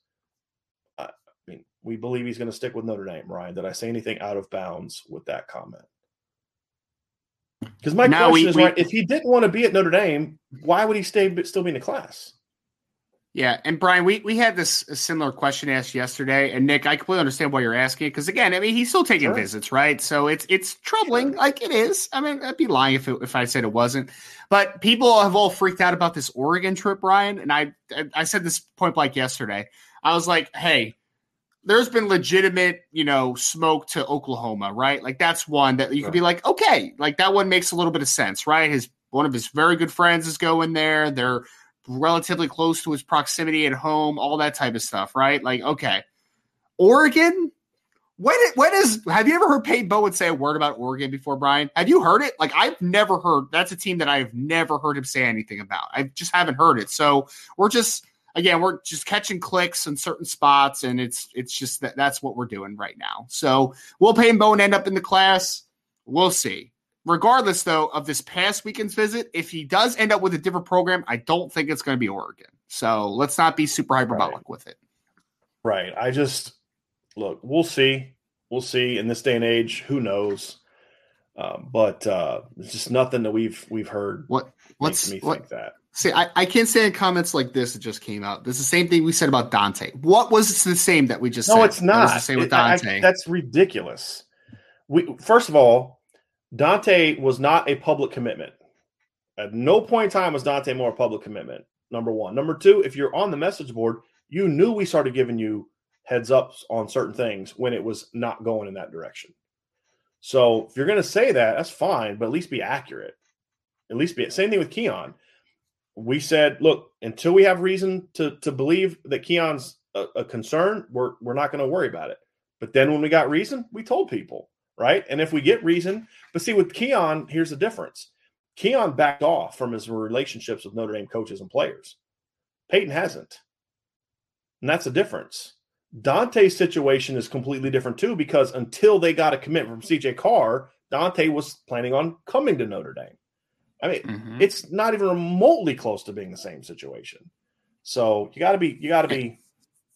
we believe he's going to stick with Notre Dame, Ryan. Did I say anything out of bounds with that comment? Because my now question we, is, we, right, if he didn't want to be at Notre Dame, why would he stay but still be in the class? Yeah, and Brian, we we had this similar question asked yesterday, and Nick, I completely understand why you're asking it because again, I mean, he's still taking sure. visits, right? So it's it's troubling, sure. like it is. I mean, I'd be lying if it, if I said it wasn't. But people have all freaked out about this Oregon trip, Brian, and I I said this point blank yesterday. I was like, hey, there's been legitimate, you know, smoke to Oklahoma, right? Like that's one that you could be like, okay, like that one makes a little bit of sense, right? His one of his very good friends is going there. They're relatively close to his proximity at home, all that type of stuff, right? Like, okay. Oregon? When when is have you ever heard Peyton Bowen say a word about Oregon before, Brian? Have you heard it? Like I've never heard that's a team that I've never heard him say anything about. I just haven't heard it. So we're just again, we're just catching clicks in certain spots, and it's it's just that that's what we're doing right now. So will Peyton Bowen end up in the class? We'll see regardless though of this past weekend's visit, if he does end up with a different program, I don't think it's going to be Oregon. So let's not be super hyperbolic right. with it. Right. I just look. We'll see. We'll see. In this day and age, who knows? Um, but uh, it's just nothing that we've we've heard. What what's me what, think that? See, I, I can't say in comments like this that just came out. This is the same thing we said about Dante. What was the same that we just no, said? it's not. the same with Dante. I, that's ridiculous. We first of all, Dante was not a public commitment. At no point in time was Dante more a public commitment. Number one. Number two, if you're on the message board, you knew we started giving you heads ups on certain things when it was not going in that direction. So if you're going to say that, that's fine, but at least be accurate. At least be same thing with Keon. We said, look, until we have reason to to believe that Keon's a, a concern, we're we're not going to worry about it. But then when we got reason, we told people right? And if we get reason, but see, with Keon, here's the difference. Keon backed off from his relationships with Notre Dame coaches and players. Peyton hasn't. And that's a difference. Dante's situation is completely different too, because until they got a commitment from CJ Carr, Dante was planning on coming to Notre Dame. I mean, mm-hmm. it's not even remotely close to being the same situation. So you got to be, you got to be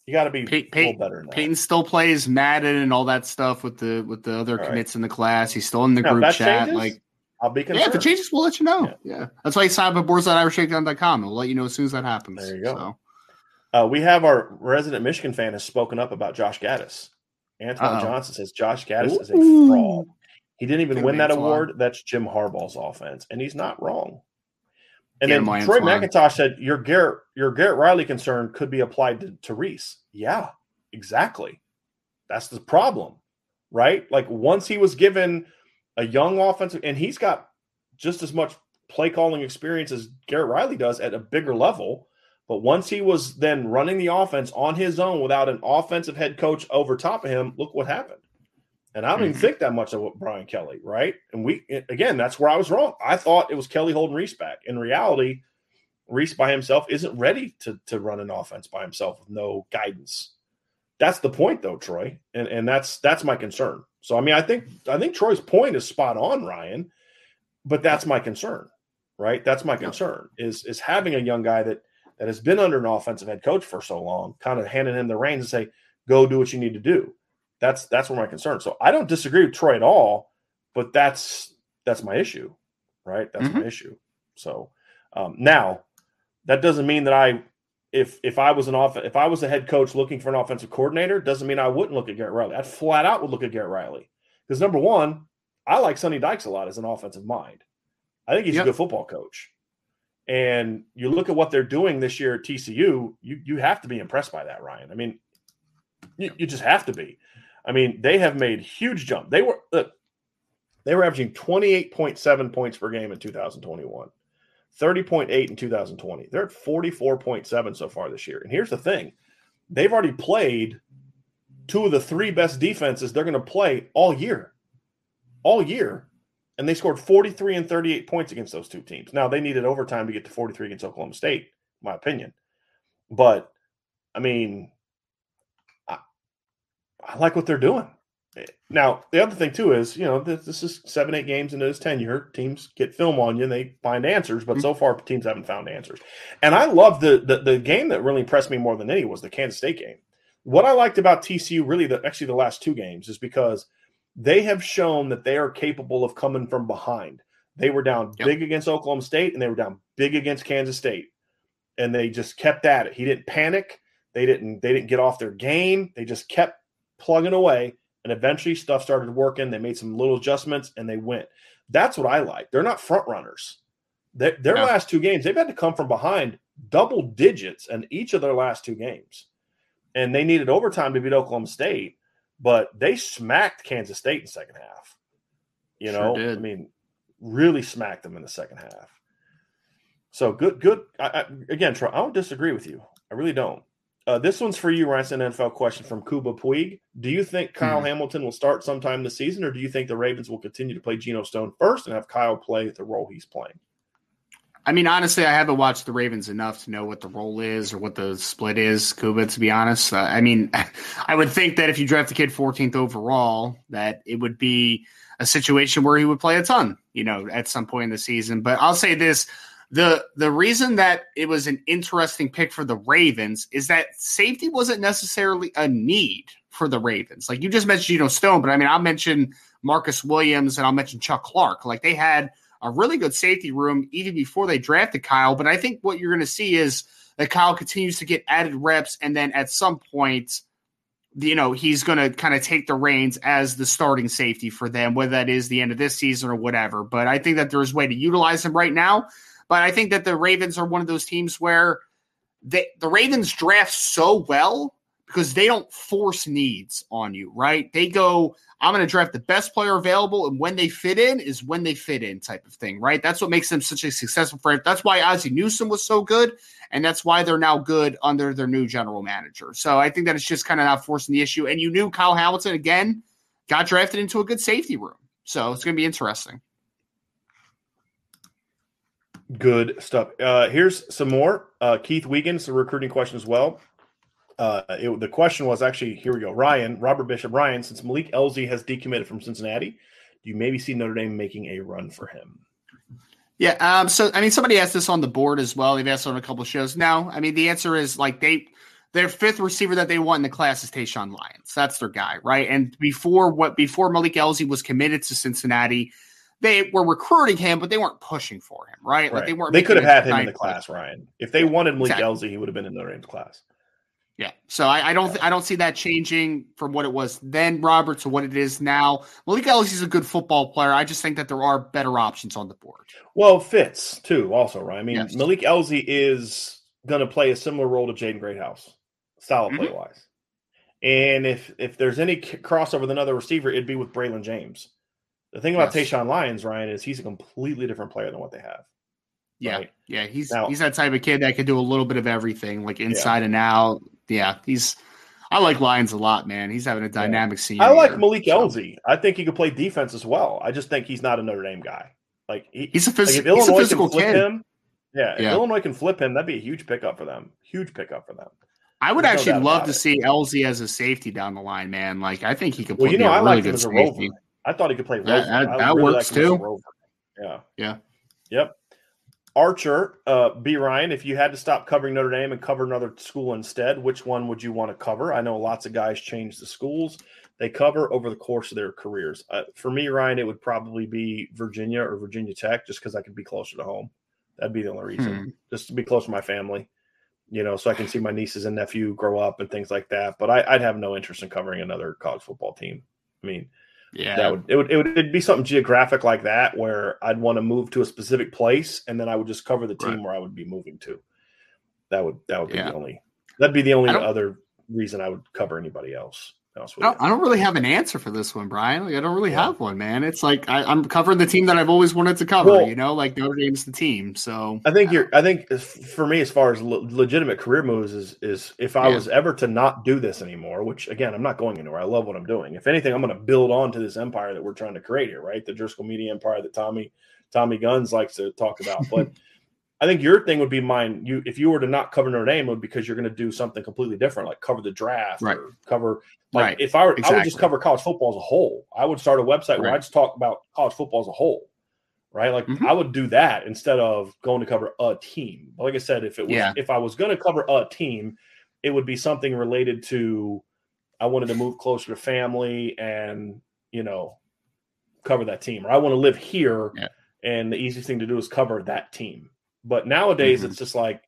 you got to be Pey- Pey- better. Than Peyton still plays Madden and all that stuff with the with the other all commits right. in the class. He's still in the now, group chat. Changes, like, I'll be concerned. Yeah, if it changes, we'll let you know. Yeah, yeah. that's why you sign up at boards.irishbreakdown.com. We'll let you know as soon as that happens. There you go. So. Uh, we have our resident Michigan fan has spoken up about Josh Gattis. Antoine Uh-oh. Johnson says Josh Gattis Ooh. is a fraud. He didn't even win that award. That's Jim Harbaugh's offense, and he's not wrong. And then Troy McIntosh said, "Your Garrett, your Garrett Riley concern could be applied to, to Rees." Yeah, exactly. That's the problem, right? Like once he was given a young offensive, and he's got just as much play calling experience as Garrett Riley does at a bigger level. But once he was then running the offense on his own without an offensive head coach over top of him, look what happened. And I don't mm-hmm. even think that much of what Brian Kelly, right? And we again, that's where I was wrong. I thought it was Kelly holding Rees back. In reality, Rees by himself isn't ready to to run an offense by himself with no guidance. That's the point, though, Troy, and and that's that's my concern. So I mean, I think I think Troy's point is spot on, Ryan. But that's my concern, right? That's my concern is is having a young guy that that has been under an offensive head coach for so long, kind of handing him the reins and say, "Go do what you need to do." That's that's where my concern. So I don't disagree with Troy at all, but that's that's my issue, right? That's mm-hmm. my issue. So um, now that doesn't mean that I if if I was an off if I was a head coach looking for an offensive coordinator, doesn't mean I wouldn't look at Garrett Riley. I flat out would look at Garrett Riley because number one, I like Sonny Dykes a lot as an offensive mind. I think he's yep. a good football coach. And you look at what they're doing this year at TCU, you you have to be impressed by that, Ryan. I mean, you, you just have to be. I mean, they have made huge jump. They were look, they were averaging 28.7 points per game in 2021. 30.8 in 2020. They're at 44.7 so far this year. And here's the thing they've already played two of the three best defenses they're going to play all year. All year. And they scored 43 and 38 points against those two teams. Now, they needed overtime to get to 43 against Oklahoma State, my opinion. But, I mean, I like what they're doing. Now, the other thing too is, you know, this, this, is seven, eight games into his tenure. Teams get film on you and they find answers, but mm-hmm. so far teams haven't found answers. And I love the, the, the game that really impressed me more than any was the Kansas State game. What I liked about TCU, really, the actually the last two games, is because they have shown that they are capable of coming from behind. They were down yep. big against Oklahoma State and they were down big against Kansas State, and they just kept at it. He didn't panic. They didn't. They didn't get off their game. They just kept plugging away and eventually stuff started working. They made some little adjustments and they went. That's what I like. They're not front runners. They, their yeah. last two games, they've had to come from behind double digits in each of their last two games. And they needed overtime to beat Oklahoma State, but they smacked Kansas State in the second half. You know, I mean, really smacked them in the second half. So good, good. I, I, again, Troy, I don't disagree with you. I really don't. Uh, this one's for you, Ryan. An NFL question from Kuba Puig. Do you think Kyle mm-hmm. Hamilton will start sometime this season, or do you think the Ravens will continue to play Geno Stone first and have Kyle play the role he's playing? I mean, honestly, I haven't watched the Ravens enough to know what the role is or what the split is, Kuba, to be honest. Uh, I mean, I would think that if you draft the kid 14th overall, that it would be a situation where he would play a ton, you know, at some point in the season. But I'll say this the the reason that it was an interesting pick for the Ravens is that safety wasn't necessarily a need for the Ravens. Like you just mentioned, know, Stone, but I mean, I'll mention Marcus Williams and I'll mention Chuck Clark. Like they had a really good safety room even before they drafted Kyle. But I think what you're going to see is that Kyle continues to get added reps, and then at some point, you know, he's going to kind of take the reins as the starting safety for them, whether that is the end of this season or whatever. But I think that there's a way to utilize him right now. But I think that the Ravens are one of those teams where the Ravens draft so well because they don't force needs on you, right? They go, I'm going to draft the best player available, and when they fit in is when they fit in, type of thing, right? That's what makes them such a successful franchise. That's why Ozzie Newsome was so good, and that's why they're now good under their new general manager. So I think that it's just kind of not forcing the issue. And you knew Kyle Hamilton again got drafted into a good safety room, so it's going to be interesting. Good stuff. Uh, here's some more. Uh, Keith Wiegand, a recruiting question as well. Uh, it, the question was actually here we go. Ryan, Robert Bishop, Ryan, since Malik Elzy has decommitted from Cincinnati, do you maybe see Notre Dame making a run for him? Yeah. Um, so, I mean, somebody asked this on the board as well. They've asked on a couple of shows. No, I mean, the answer is like they, their fifth receiver that they want in the class is Tayshawn Lyons. That's their guy, right? And before what, before Malik Elzy was committed to Cincinnati, they were recruiting him, but they weren't pushing for him, right? Like they weren't. They could have had him in the class, Ryan. If they wanted Malik exactly. Elzy, he would have been in the Rams class. Yeah, so I, I don't th- I don't see that changing from what it was then, Robert, to what it is now. Malik Elzy is a good football player. I just think that there are better options on the board. Well, fits too, also, right? I mean, yes. Malik Elzy is going to play a similar role to Jaden Greathouse, style mm-hmm. play wise. And if if there's any crossover with another receiver, it'd be with Braylon James. The thing about yes. Tayshawn Lyons, Ryan, is he's a completely different player than what they have. Yeah, right? yeah, he's now, he's that type of kid that can do a little bit of everything, like inside yeah. and out. Yeah, he's. I like Lyons a lot, man. He's having a dynamic yeah. I like Malik so. Elzy. I think he could play defense as well. I just think he's not a Notre Dame guy. Like he, he's a, phys- like if Illinois he's a physical can flip kid. Him, yeah, if yeah. Illinois can flip him, that'd be a huge pickup for them. Huge pickup for them. I would There's actually no love to it. see Elzy as a safety down the line, man. Like I think he could. Well, you know, I really like him as a rover. I thought he could play rover. That, that, that really works too. Yeah. Yeah. Yep. Archer, uh, B. Ryan, if you had to stop covering Notre Dame and cover another school instead, which one would you want to cover? I know lots of guys change the schools they cover over the course of their careers. Uh, for me, Ryan, it would probably be Virginia or Virginia Tech, just because I could be closer to home. That'd be the only reason, hmm. just to be close to my family, you know, so I can see my nieces and nephew grow up and things like that. But I, would have no interest in covering another college football team. I mean, yeah, that would it would it would it'd be something geographic like that where I'd want to move to a specific place and then I would just cover the team right. where I would be moving to. That would that would be yeah. the only that'd be the only other reason I would cover anybody else. I don't, really have an answer for this one, Brian. Like, I don't really yeah. have one, man. It's like I, am covering the team that I've always wanted to cover. Well, you know, like Notre Dame's the team. So I think you're. I think for me, as far as le- legitimate career moves, is is if I yeah. was ever to not do this anymore, which again, I'm not going anywhere. I love what I'm doing. If anything, I'm going to build on to this empire that we're trying to create here, right? The Driskill Media Empire that Tommy Tommy Guns likes to talk about, but. I think your thing would be mine. You, if you were to not cover Notre Dame, would because you're going to do something completely different, like cover the draft, right? Or cover like right. if I were, exactly. I would just cover college football as a whole. I would start a website right. where I just talk about college football as a whole, right? Like mm-hmm. I would do that instead of going to cover a team. Like I said, if it was, yeah. if I was going to cover a team, it would be something related to. I wanted to move closer to family and you know cover that team, or I want to live here, yeah. and the easiest thing to do is cover that team but nowadays, mm-hmm. it's just like,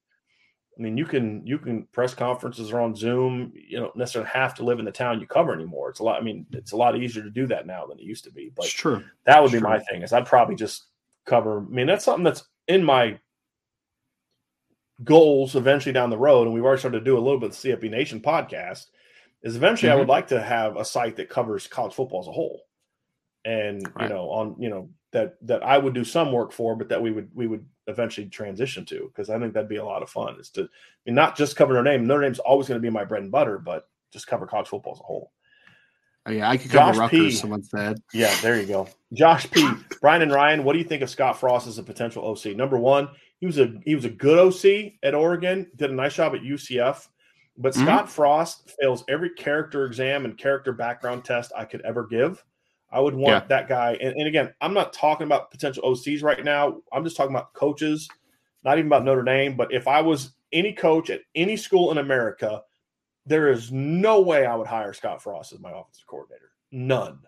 I mean, you can you can press conferences are on Zoom. You don't necessarily have to live in the town you cover anymore. It's a lot. I mean, it's a lot easier to do that now than it used to be. But it's true. That would it's be true. my thing. Is I'd probably just cover. I mean, that's something that's in my goals eventually down the road, and we've already started to do a little bit of the CFB Nation podcast. Is eventually mm-hmm. I would like to have a site that covers college football as a whole, and right. you know on you know that that I would do some work for, but that we would we would eventually transition to because I think that'd be a lot of fun. Is to I mean, not just cover Notre Dame. Notre Dame's always going to be my bread and butter, but just cover college football as a whole. Oh, yeah, I could cover Josh Rutgers. P. Someone said. Yeah, there you go. Josh P. Brian and Ryan, what do you think of Scott Frost as a potential OC? Number one, he was a he was a good OC at Oregon. Did a nice job at UCF. But mm-hmm. Scott Frost fails every character exam and character background test I could ever give. I would want yeah. that guy. And, and, again, I'm not talking about potential OCs right now. I'm just talking about coaches, not even about Notre Dame. But if I was any coach at any school in America, there is no way I would hire Scott Frost as my offensive coordinator. None.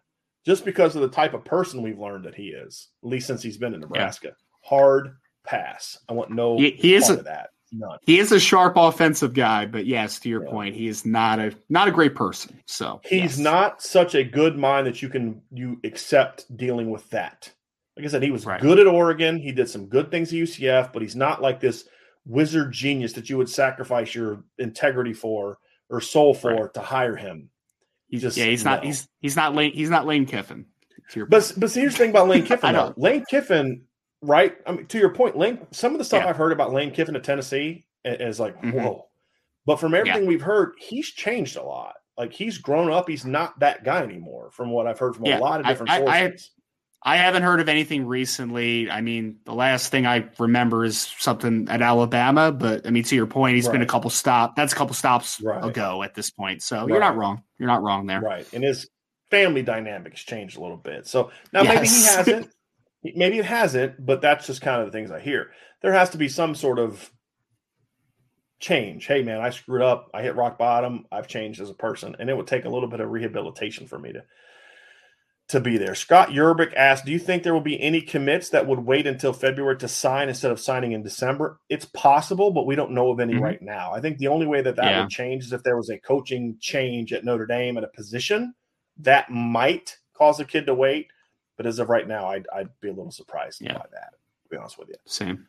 Just because of the type of person we've learned that he is, at least since he's been in Nebraska. Yeah. Hard pass. I want no he, he is a, that. None. He is a sharp offensive guy, but yes, to your yeah. point, he is not a not a great person. So he's yes. not such a good mind that you can you accept dealing with that. Like I said, he was right. good at Oregon. He did some good things at UCF, but he's not like this wizard genius that you would sacrifice your integrity for or soul for right. to hire him. He's just yeah, he's no. not he's he's not Lane he's not Lane Kiffin. But but here's the thing about Lane Kiffin. Lane Kiffin right? I mean, to your point, Lane. Some of the stuff yeah. I've heard about Lane Kiffin at Tennessee is like, mm-hmm. whoa. But from everything yeah. we've heard, he's changed a lot. Like he's grown up. He's not that guy anymore. From what I've heard from yeah. a lot of different I, sources. I, I, haven't heard of anything recently. I mean, the last thing I remember is something at Alabama. But I mean, to your point, he's right. been a couple stop. That's a couple stops right. ago at this point. So right. you're not wrong. You're not wrong there. Right. And his family dynamics changed a little bit. So now yes. maybe he hasn't. Maybe it hasn't, but that's just kind of the things I hear. There has to be some sort of change. Hey, man, I screwed up. I hit rock bottom. I've changed as a person, and it would take a little bit of rehabilitation for me to to be there. Scott Yerbick asked, "Do you think there will be any commits that would wait until February to sign instead of signing in December?" It's possible, but we don't know of any mm-hmm. right now. I think the only way that that yeah. would change is if there was a coaching change at Notre Dame at a position that might cause a kid to wait. But as of right now, I'd, I'd be a little surprised yeah. by that, to be honest with you. Same.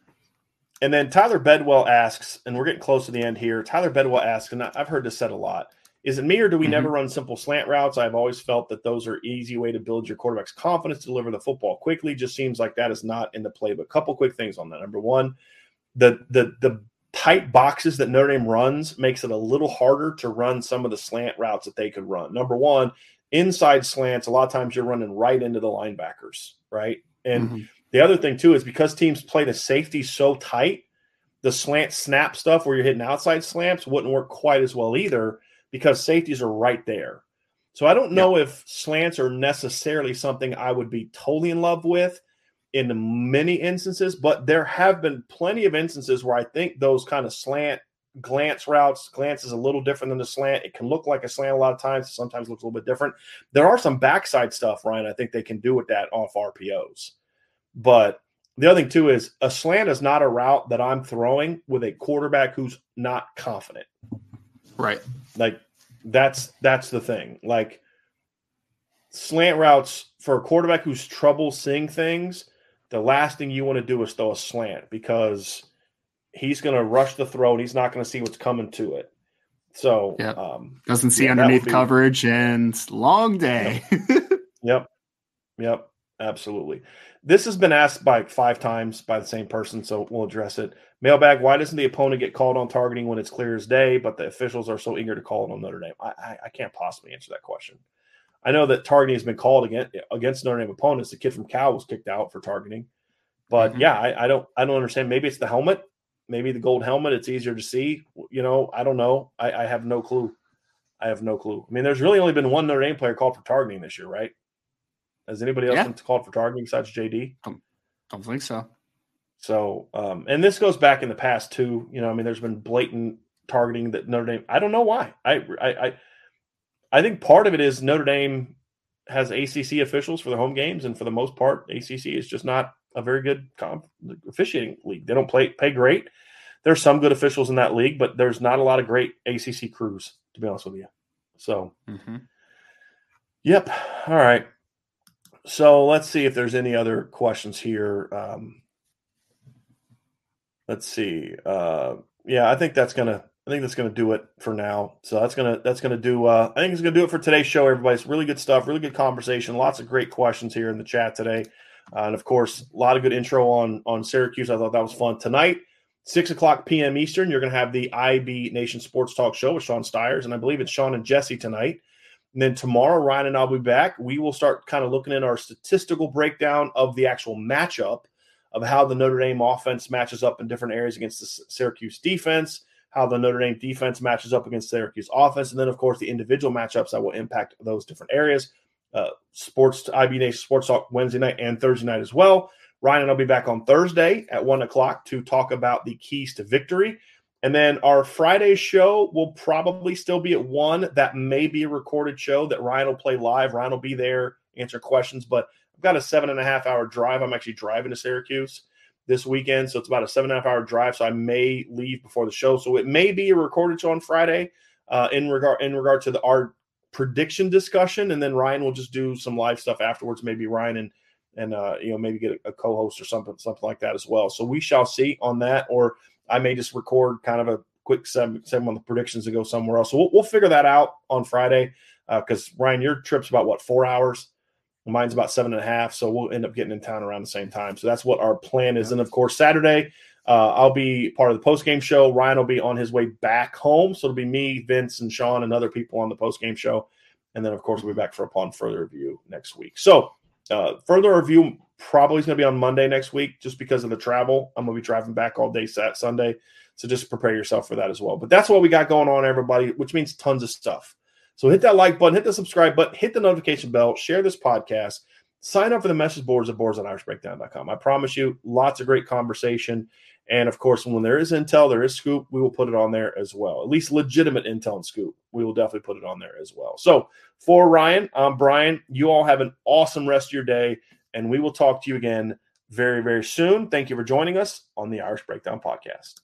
And then Tyler Bedwell asks, and we're getting close to the end here. Tyler Bedwell asks, and I've heard this said a lot is it me or do we mm-hmm. never run simple slant routes? I've always felt that those are easy way to build your quarterback's confidence to deliver the football quickly. Just seems like that is not in the play. But a couple quick things on that. Number one, the the the tight boxes that Notre Dame runs makes it a little harder to run some of the slant routes that they could run. Number one, inside slants, a lot of times you're running right into the linebackers, right? And mm-hmm. the other thing too is because teams play the safety so tight, the slant snap stuff where you're hitting outside slants wouldn't work quite as well either because safeties are right there. So I don't know if slants are necessarily something I would be totally in love with in many instances, but there have been plenty of instances where I think those kind of slant glance routes, glance is a little different than the slant. It can look like a slant a lot of times, sometimes looks a little bit different. There are some backside stuff, Ryan, I think they can do with that off RPOs. But the other thing too is a slant is not a route that I'm throwing with a quarterback who's not confident. Right. Like that's that's the thing. Like slant routes for a quarterback who's trouble seeing things, the last thing you want to do is throw a slant because he's going to rush the throw and he's not going to see what's coming to it. So, yep. um, doesn't see yeah, underneath be, coverage and long day. yep. Yep. Absolutely. This has been asked by five times by the same person, so we'll address it. Mailbag: Why doesn't the opponent get called on targeting when it's clear as day, but the officials are so eager to call it on Notre Dame? I, I, I can't possibly answer that question. I know that targeting has been called against against Notre Dame opponents. The kid from Cal was kicked out for targeting, but mm-hmm. yeah, I, I, don't I don't understand. Maybe it's the helmet, maybe the gold helmet. It's easier to see. You know, I don't know. I, I have no clue. I have no clue. I mean, there's really only been one Notre Dame player called for targeting this year, right? Has anybody else yeah. been called for targeting besides JD? I don't think so. So, um, and this goes back in the past too. You know, I mean, there's been blatant targeting that Notre Dame. I don't know why. I, I, I I think part of it is Notre Dame has ACC officials for the home games, and for the most part, ACC is just not a very good comp- officiating league. They don't play pay great. There's some good officials in that league, but there's not a lot of great ACC crews, to be honest with you. So, mm-hmm. yep. All right. So let's see if there's any other questions here. Um, let's see. Uh, yeah, I think that's gonna I think that's going to do it for now. So that's gonna that's gonna do. Uh, I think it's gonna do it for today's show. Everybody, it's really good stuff, really good conversation, lots of great questions here in the chat today, uh, and of course, a lot of good intro on on Syracuse. I thought that was fun tonight. Six o'clock p.m. Eastern, you're going to have the IB Nation Sports Talk Show with Sean Stiers, and I believe it's Sean and Jesse tonight. And then tomorrow, Ryan and I'll be back. We will start kind of looking at our statistical breakdown of the actual matchup of how the Notre Dame offense matches up in different areas against the Syracuse defense how the Notre Dame defense matches up against Syracuse offense, and then of course the individual matchups that will impact those different areas. Uh, sports IB Sports Talk Wednesday night and Thursday night as well. Ryan and I'll be back on Thursday at one o'clock to talk about the keys to victory. And then our Friday show will probably still be at one. That may be a recorded show that Ryan will play live. Ryan will be there, answer questions. But I've got a seven and a half hour drive. I'm actually driving to Syracuse this weekend. So it's about a seven and a half hour drive. So I may leave before the show. So it may be a recorded show on Friday uh, in regard in regard to the our prediction discussion, and then Ryan will just do some live stuff afterwards. Maybe Ryan and and uh, you know maybe get a, a co-host or something something like that as well. So we shall see on that, or I may just record kind of a quick segment, segment on the predictions and go somewhere else. So we'll, we'll figure that out on Friday Uh because uh, Ryan, your trip's about what four hours. Mine's about seven and a half, so we'll end up getting in town around the same time. So that's what our plan is. And of course, Saturday, uh, I'll be part of the post game show. Ryan will be on his way back home, so it'll be me, Vince, and Sean, and other people on the post game show. And then, of course, we'll be back for upon further review next week. So, uh, further review probably is going to be on Monday next week, just because of the travel. I'm going to be driving back all day Sat Sunday, so just prepare yourself for that as well. But that's what we got going on, everybody, which means tons of stuff. So hit that like button, hit the subscribe button, hit the notification bell, share this podcast, sign up for the message boards at boards.irishbreakdown.com. I promise you, lots of great conversation. And of course, when there is intel, there is scoop, we will put it on there as well. At least legitimate intel and scoop. We will definitely put it on there as well. So for Ryan, I'm Brian. You all have an awesome rest of your day, and we will talk to you again very, very soon. Thank you for joining us on the Irish Breakdown Podcast.